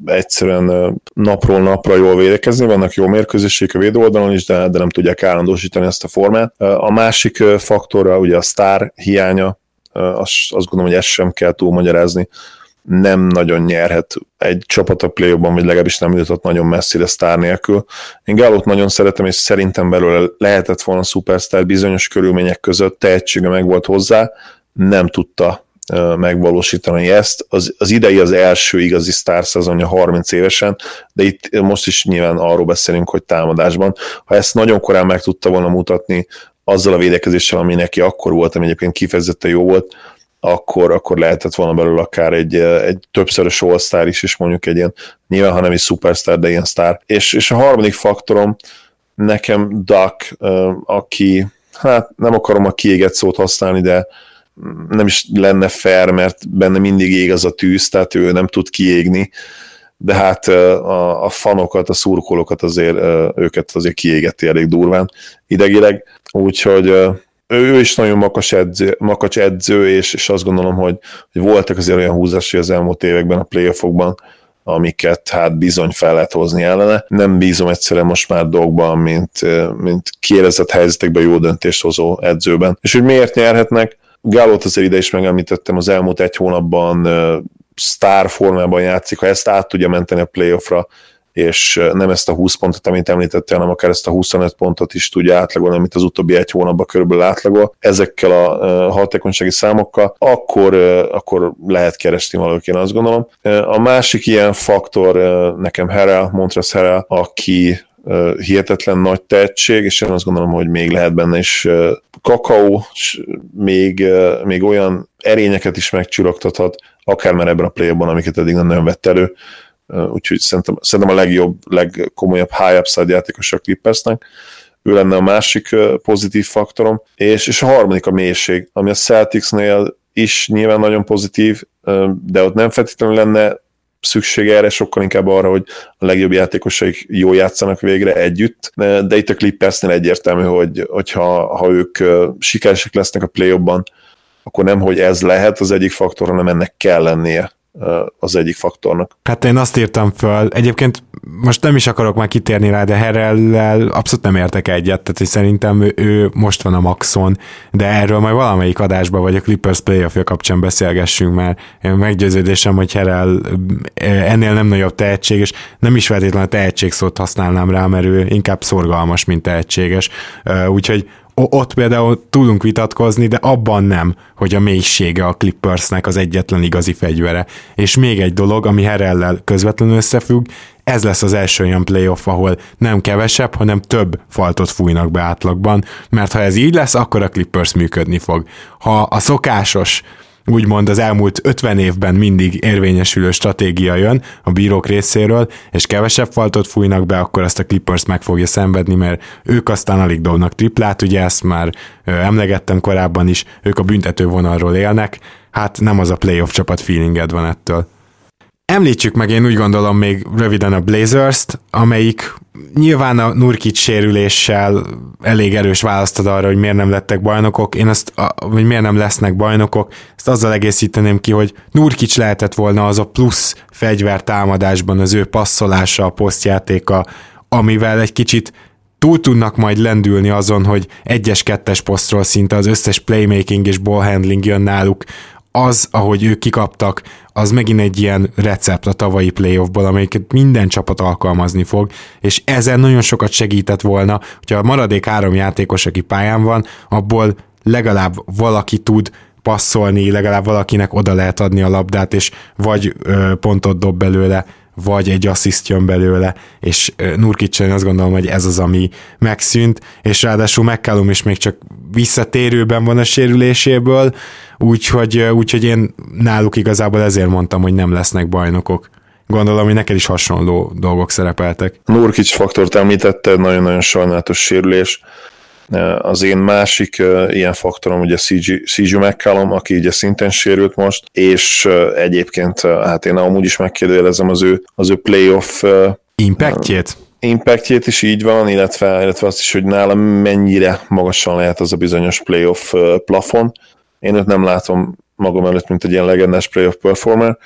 egyszerűen napról napra jól védekezni, vannak jó mérkőzések a védőoldalon is, de, de nem tudják állandósítani ezt a formát. A másik faktorra ugye a sztár hiánya, azt, azt gondolom, hogy ezt sem kell túlmagyarázni nem nagyon nyerhet egy csapat a play vagy legalábbis nem jutott nagyon messzire sztár nélkül. Én Gálót nagyon szeretem, és szerintem belőle lehetett volna szupersztár bizonyos körülmények között, tehetsége meg volt hozzá, nem tudta megvalósítani ezt. Az, az idei az első igazi sztár szezonja 30 évesen, de itt most is nyilván arról beszélünk, hogy támadásban. Ha ezt nagyon korán meg tudta volna mutatni, azzal a védekezéssel, ami neki akkor volt, ami egyébként kifejezetten jó volt, akkor, akkor lehetett volna belőle akár egy, egy többszörös all is, és mondjuk egy ilyen, nyilván ha nem is szupersztár, de ilyen sztár. És, és a harmadik faktorom nekem Duck, aki, hát nem akarom a kiégett szót használni, de nem is lenne fair, mert benne mindig ég az a tűz, tehát ő nem tud kiégni, de hát a, a fanokat, a szurkolókat azért, őket azért kiégeti elég durván idegileg, úgyhogy ő is nagyon makas edző, makacs edző, és, és azt gondolom, hogy, hogy voltak azért olyan húzásai az elmúlt években a playoffokban, amiket hát bizony fel lehet hozni ellene. Nem bízom egyszerűen most már dolgban, mint, mint kiérezett helyzetekben jó döntést hozó edzőben. És hogy miért nyerhetnek? Gálót azért ide is megemlítettem, az elmúlt egy hónapban sztár formában játszik, ha ezt át tudja menteni a playoffra, és nem ezt a 20 pontot, amit említettél, hanem akár ezt a 25 pontot is tudja átlagolni, amit az utóbbi egy hónapban körülbelül átlagol, ezekkel a hatékonysági számokkal, akkor, akkor lehet keresni valaki, én azt gondolom. A másik ilyen faktor nekem Herel, Montres Herel, aki hihetetlen nagy tehetség, és én azt gondolom, hogy még lehet benne is kakaó, még, még olyan erényeket is megcsillogtathat, akár már ebben a play amiket eddig nem nagyon vett elő, úgyhogy szerintem, szerintem a legjobb, legkomolyabb high upside játékos a Clippersnek, ő lenne a másik pozitív faktorom, és, és a harmadik a mélység, ami a Celticsnél is nyilván nagyon pozitív, de ott nem feltétlenül lenne szüksége erre, sokkal inkább arra, hogy a legjobb játékosaik jó játszanak végre együtt, de itt a Clippersnél egyértelmű, hogy hogyha ha ők sikeresek lesznek a play akkor nem, hogy ez lehet az egyik faktor, hanem ennek kell lennie az egyik faktornak. Hát én azt írtam föl, egyébként most nem is akarok már kitérni rá, de Herrellel abszolút nem értek egyet, tehát hogy szerintem ő, ő most van a maxon, de erről majd valamelyik adásban vagy a Clippers playoff kapcsán beszélgessünk, mert én meggyőződésem, hogy Herrell ennél nem nagyobb tehetség, és nem is feltétlenül a tehetség szót használnám rá, mert ő inkább szorgalmas, mint tehetséges. Úgyhogy ott például tudunk vitatkozni, de abban nem, hogy a mélysége a Clippersnek az egyetlen igazi fegyvere. És még egy dolog, ami Herellel közvetlenül összefügg, ez lesz az első olyan playoff, ahol nem kevesebb, hanem több faltot fújnak be átlagban, mert ha ez így lesz, akkor a Clippers működni fog. Ha a szokásos úgymond az elmúlt 50 évben mindig érvényesülő stratégia jön a bírók részéről, és kevesebb faltot fújnak be, akkor ezt a Clippers meg fogja szenvedni, mert ők aztán alig dobnak triplát, ugye ezt már emlegettem korábban is, ők a büntető vonalról élnek, hát nem az a playoff csapat feelinged van ettől. Említsük meg én úgy gondolom még röviden a Blazers-t, amelyik nyilván a Nurkic sérüléssel elég erős választad arra, hogy miért nem lettek bajnokok, én azt, vagy miért nem lesznek bajnokok, ezt azzal egészíteném ki, hogy Nurkic lehetett volna az a plusz fegyver támadásban az ő passzolása, a posztjátéka, amivel egy kicsit túl tudnak majd lendülni azon, hogy egyes-kettes posztról szinte az összes playmaking és ballhandling jön náluk, az, ahogy ők kikaptak, az megint egy ilyen recept a tavalyi playoffból, amelyiket minden csapat alkalmazni fog, és ezen nagyon sokat segített volna, hogyha a maradék három játékos, aki pályán van, abból legalább valaki tud passzolni, legalább valakinek oda lehet adni a labdát, és vagy ö, pontot dob belőle, vagy egy assziszt jön belőle, és Nurkicsen azt gondolom, hogy ez az, ami megszűnt, és ráadásul McCallum is még csak visszatérőben van a sérüléséből, úgyhogy, úgyhogy én náluk igazából ezért mondtam, hogy nem lesznek bajnokok. Gondolom, hogy neked is hasonló dolgok szerepeltek. Nurkic faktort említette, nagyon-nagyon sajnálatos sérülés. Az én másik ilyen faktorom ugye CJ McCallum, aki ugye szintén sérült most, és egyébként hát én amúgy is megkérdőjelezem az ő, az ő playoff impactjét? impactjét is így van, illetve, illetve azt is, hogy nálam mennyire magasan lehet az a bizonyos playoff plafon. Én őt nem látom magam előtt, mint egy ilyen legendás playoff performer,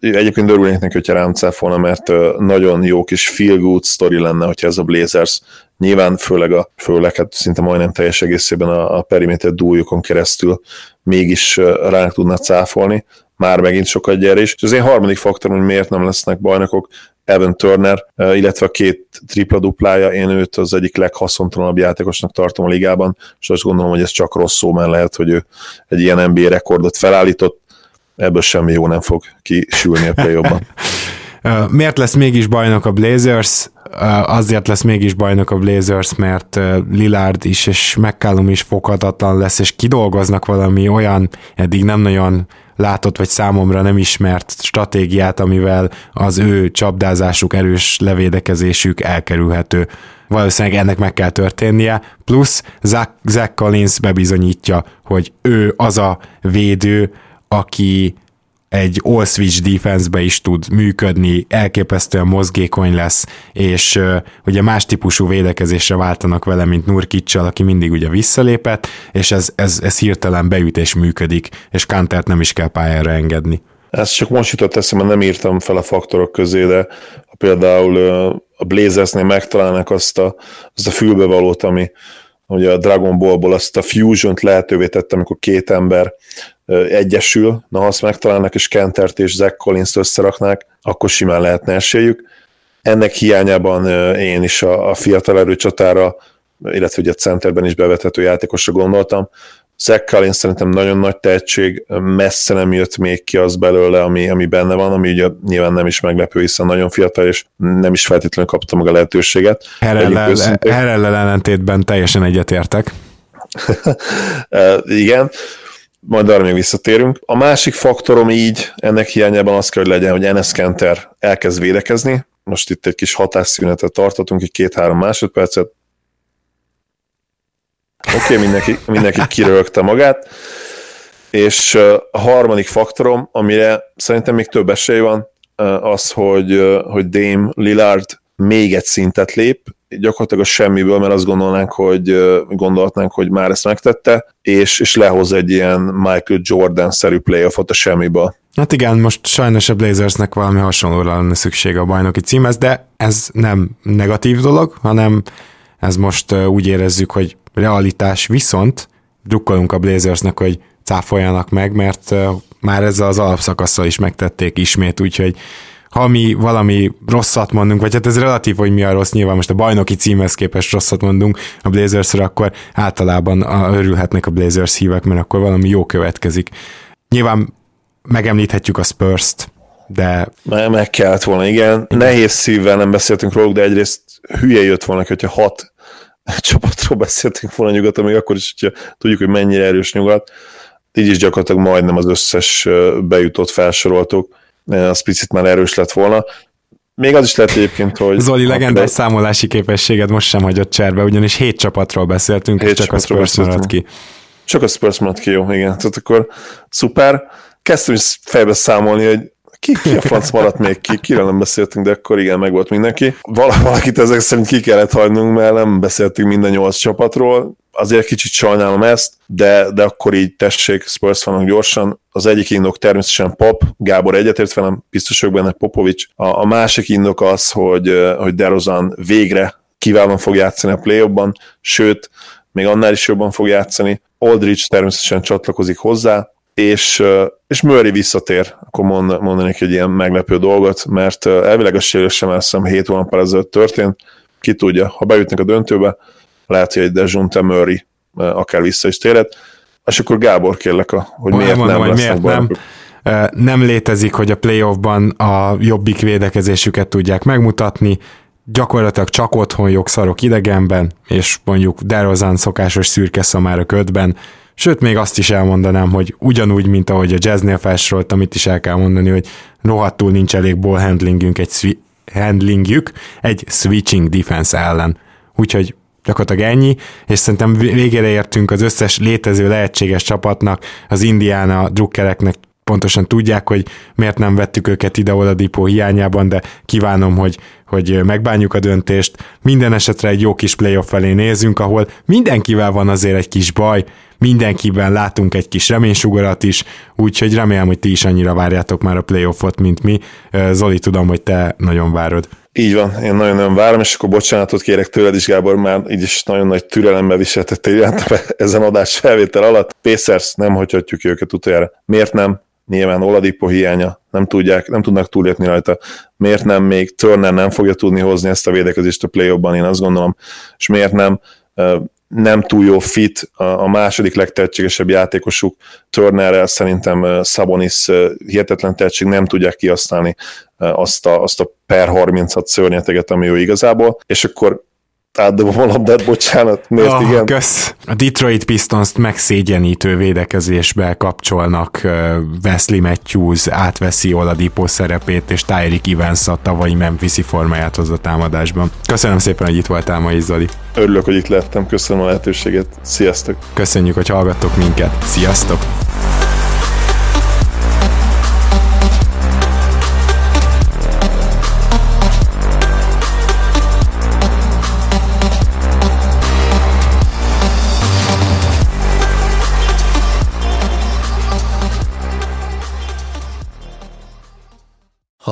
egyébként örülnék neki, hogyha rám volna, mert nagyon jó kis feel good story lenne, hogyha ez a Blazers nyilván főleg, a, főleg hát szinte majdnem teljes egészében a, a perimeter dújukon keresztül mégis rá tudna cáfolni. már megint sokat gyerés. És az én harmadik faktorom, hogy miért nem lesznek bajnokok, Evan Turner, illetve a két tripla-duplája, én őt az egyik leghaszontalanabb játékosnak tartom a ligában, és azt gondolom, hogy ez csak rossz szó, lehet, hogy ő egy ilyen NBA rekordot felállított, ebből semmi jó nem fog kisülni a play Miért lesz mégis bajnok a Blazers? Azért lesz mégis bajnok a Blazers, mert Lillard is és McCallum is foghatatlan lesz, és kidolgoznak valami olyan eddig nem nagyon látott vagy számomra nem ismert stratégiát, amivel az ő csapdázásuk, erős levédekezésük elkerülhető. Valószínűleg ennek meg kell történnie, plusz Zach, Zach Collins bebizonyítja, hogy ő az a védő, aki egy all-switch defense-be is tud működni, elképesztően mozgékony lesz, és uh, ugye más típusú védekezésre váltanak vele, mint Nurkicsal, aki mindig ugye visszalépett, és ez, ez, ez hirtelen beüt működik, és Kantert nem is kell pályára engedni. Ezt csak most jutott eszembe, nem írtam fel a faktorok közé, de például a Blazersnél megtalálnak azt a, azt a fülbevalót, ami ugye a Dragon Ballból azt a fusion-t lehetővé tette, amikor két ember egyesül, na ha azt megtalálnak, és Kentert és Zach Collins-t összeraknák, akkor simán lehetne esélyük. Ennek hiányában én is a, a fiatal erőcsatára, illetve ugye a centerben is bevethető játékosra gondoltam. Zach Collins szerintem nagyon nagy tehetség, messze nem jött még ki az belőle, ami, ami benne van, ami ugye nyilván nem is meglepő, hiszen nagyon fiatal, és nem is feltétlenül kapta meg a lehetőséget. Herrellel ellentétben teljesen egyetértek. Igen, majd arra még visszatérünk. A másik faktorom így, ennek hiányában az kell, hogy legyen, hogy Enes Kenter elkezd védekezni. Most itt egy kis hatásszünetet tartatunk, egy két-három másodpercet. Oké, okay, mindenki, mindenki kirögte magát. És a harmadik faktorom, amire szerintem még több esély van, az, hogy, hogy Dame Lillard még egy szintet lép, gyakorlatilag a semmiből, mert azt gondolnánk, hogy gondolhatnánk, hogy már ezt megtette, és, és lehoz egy ilyen Michael Jordan-szerű playoffot a semmiből. Hát igen, most sajnos a Blazersnek valami hasonlóra lenne szüksége a bajnoki címhez, de ez nem negatív dolog, hanem ez most úgy érezzük, hogy realitás, viszont drukkolunk a Blazersnek, hogy cáfoljanak meg, mert már ezzel az alapszakasszal is megtették ismét, úgyhogy ha mi valami rosszat mondunk, vagy hát ez relatív, hogy mi a rossz, nyilván most a bajnoki címhez képest rosszat mondunk a Blazersre, akkor általában örülhetnek a Blazers hívek, mert akkor valami jó következik. Nyilván megemlíthetjük a Spurs-t, de... Meg, meg kellett volna, igen. Nehéz szívvel nem beszéltünk róluk, de egyrészt hülye jött volna, hogyha hat csapatról beszéltünk volna nyugaton, még akkor is, hogyha tudjuk, hogy mennyire erős nyugat. Így is gyakorlatilag majdnem az összes bejutott felsoroltuk az picit már erős lett volna. Még az is lehet egyébként, hogy... Zoli, legendás de... számolási képességed most sem hagyott cserbe, ugyanis hét csapatról beszéltünk, hét és csak a Spurs maradt ki. Csak a Spurs maradt ki, jó, igen. Tehát akkor szuper. Kezdtem is fejbe számolni, hogy ki, ki a franc maradt még ki, kiről nem beszéltünk, de akkor igen, meg volt mindenki. Valakit ezek szerint ki kellett hagynunk, mert nem beszéltünk minden nyolc csapatról, azért kicsit sajnálom ezt, de, de akkor így tessék, Spurs vannak gyorsan. Az egyik indok természetesen Pop, Gábor egyetért velem, biztos vagyok benne Popovics. A, a másik indok az, hogy, hogy DeRozan végre kiválóan fog játszani a play sőt, még annál is jobban fog játszani. Aldridge természetesen csatlakozik hozzá, és, és Murray visszatér, akkor mond, mondanék egy ilyen meglepő dolgot, mert elvileg a sérülés sem hiszem 7 hónap ezelőtt történt, ki tudja, ha bejutnak a döntőbe, lehet, hogy egy Dejunte Murray akár vissza is térhet, és akkor Gábor kérlek, hogy miért mondom, nem lesznek miért nem. Nem létezik, hogy a playoffban a jobbik védekezésüket tudják megmutatni, gyakorlatilag csak otthon jogszarok idegenben, és mondjuk DeRozan szokásos szürke szamára ködben, Sőt, még azt is elmondanám, hogy ugyanúgy, mint ahogy a jazznél felsoroltam, itt is el kell mondani, hogy rohadtul nincs elég ball handlingünk egy swi- handlingjük egy switching defense ellen. Úgyhogy gyakorlatilag ennyi, és szerintem végére értünk az összes létező lehetséges csapatnak, az Indiana drukkereknek pontosan tudják, hogy miért nem vettük őket ide a dipó hiányában, de kívánom, hogy, hogy megbánjuk a döntést. Minden esetre egy jó kis playoff felé nézünk, ahol mindenkivel van azért egy kis baj, mindenkiben látunk egy kis reménysugarat is, úgyhogy remélem, hogy ti is annyira várjátok már a playoffot, mint mi. Zoli, tudom, hogy te nagyon várod. Így van, én nagyon-nagyon várom, és akkor bocsánatot kérek tőled is, Gábor, már így is nagyon nagy türelemmel viseltettél ezen adás felvétel alatt. Pacers nem hagyhatjuk őket utoljára. Miért nem? Nyilván Oladipo hiánya, nem, tudják, nem tudnak túlépni rajta. Miért nem? Még Turner nem fogja tudni hozni ezt a védekezést a play én azt gondolom. És miért nem? nem túl jó fit, a második legtehetségesebb játékosuk Turnerrel szerintem Sabonis hihetetlen tehetség, nem tudják kihasználni azt a, azt a per 36 szörnyeteget, ami jó igazából, és akkor átdobom a labdát, bocsánat, miért oh, igen? Kösz. A Detroit Pistons-t megszégyenítő védekezésbe kapcsolnak, Wesley Matthews átveszi Oladipo szerepét, és Tyreek Evans a tavalyi Memphis-i formáját hoz a támadásban. Köszönöm szépen, hogy itt voltál ma Zoli. Örülök, hogy itt lettem, köszönöm a lehetőséget, sziasztok! Köszönjük, hogy hallgattok minket, sziasztok!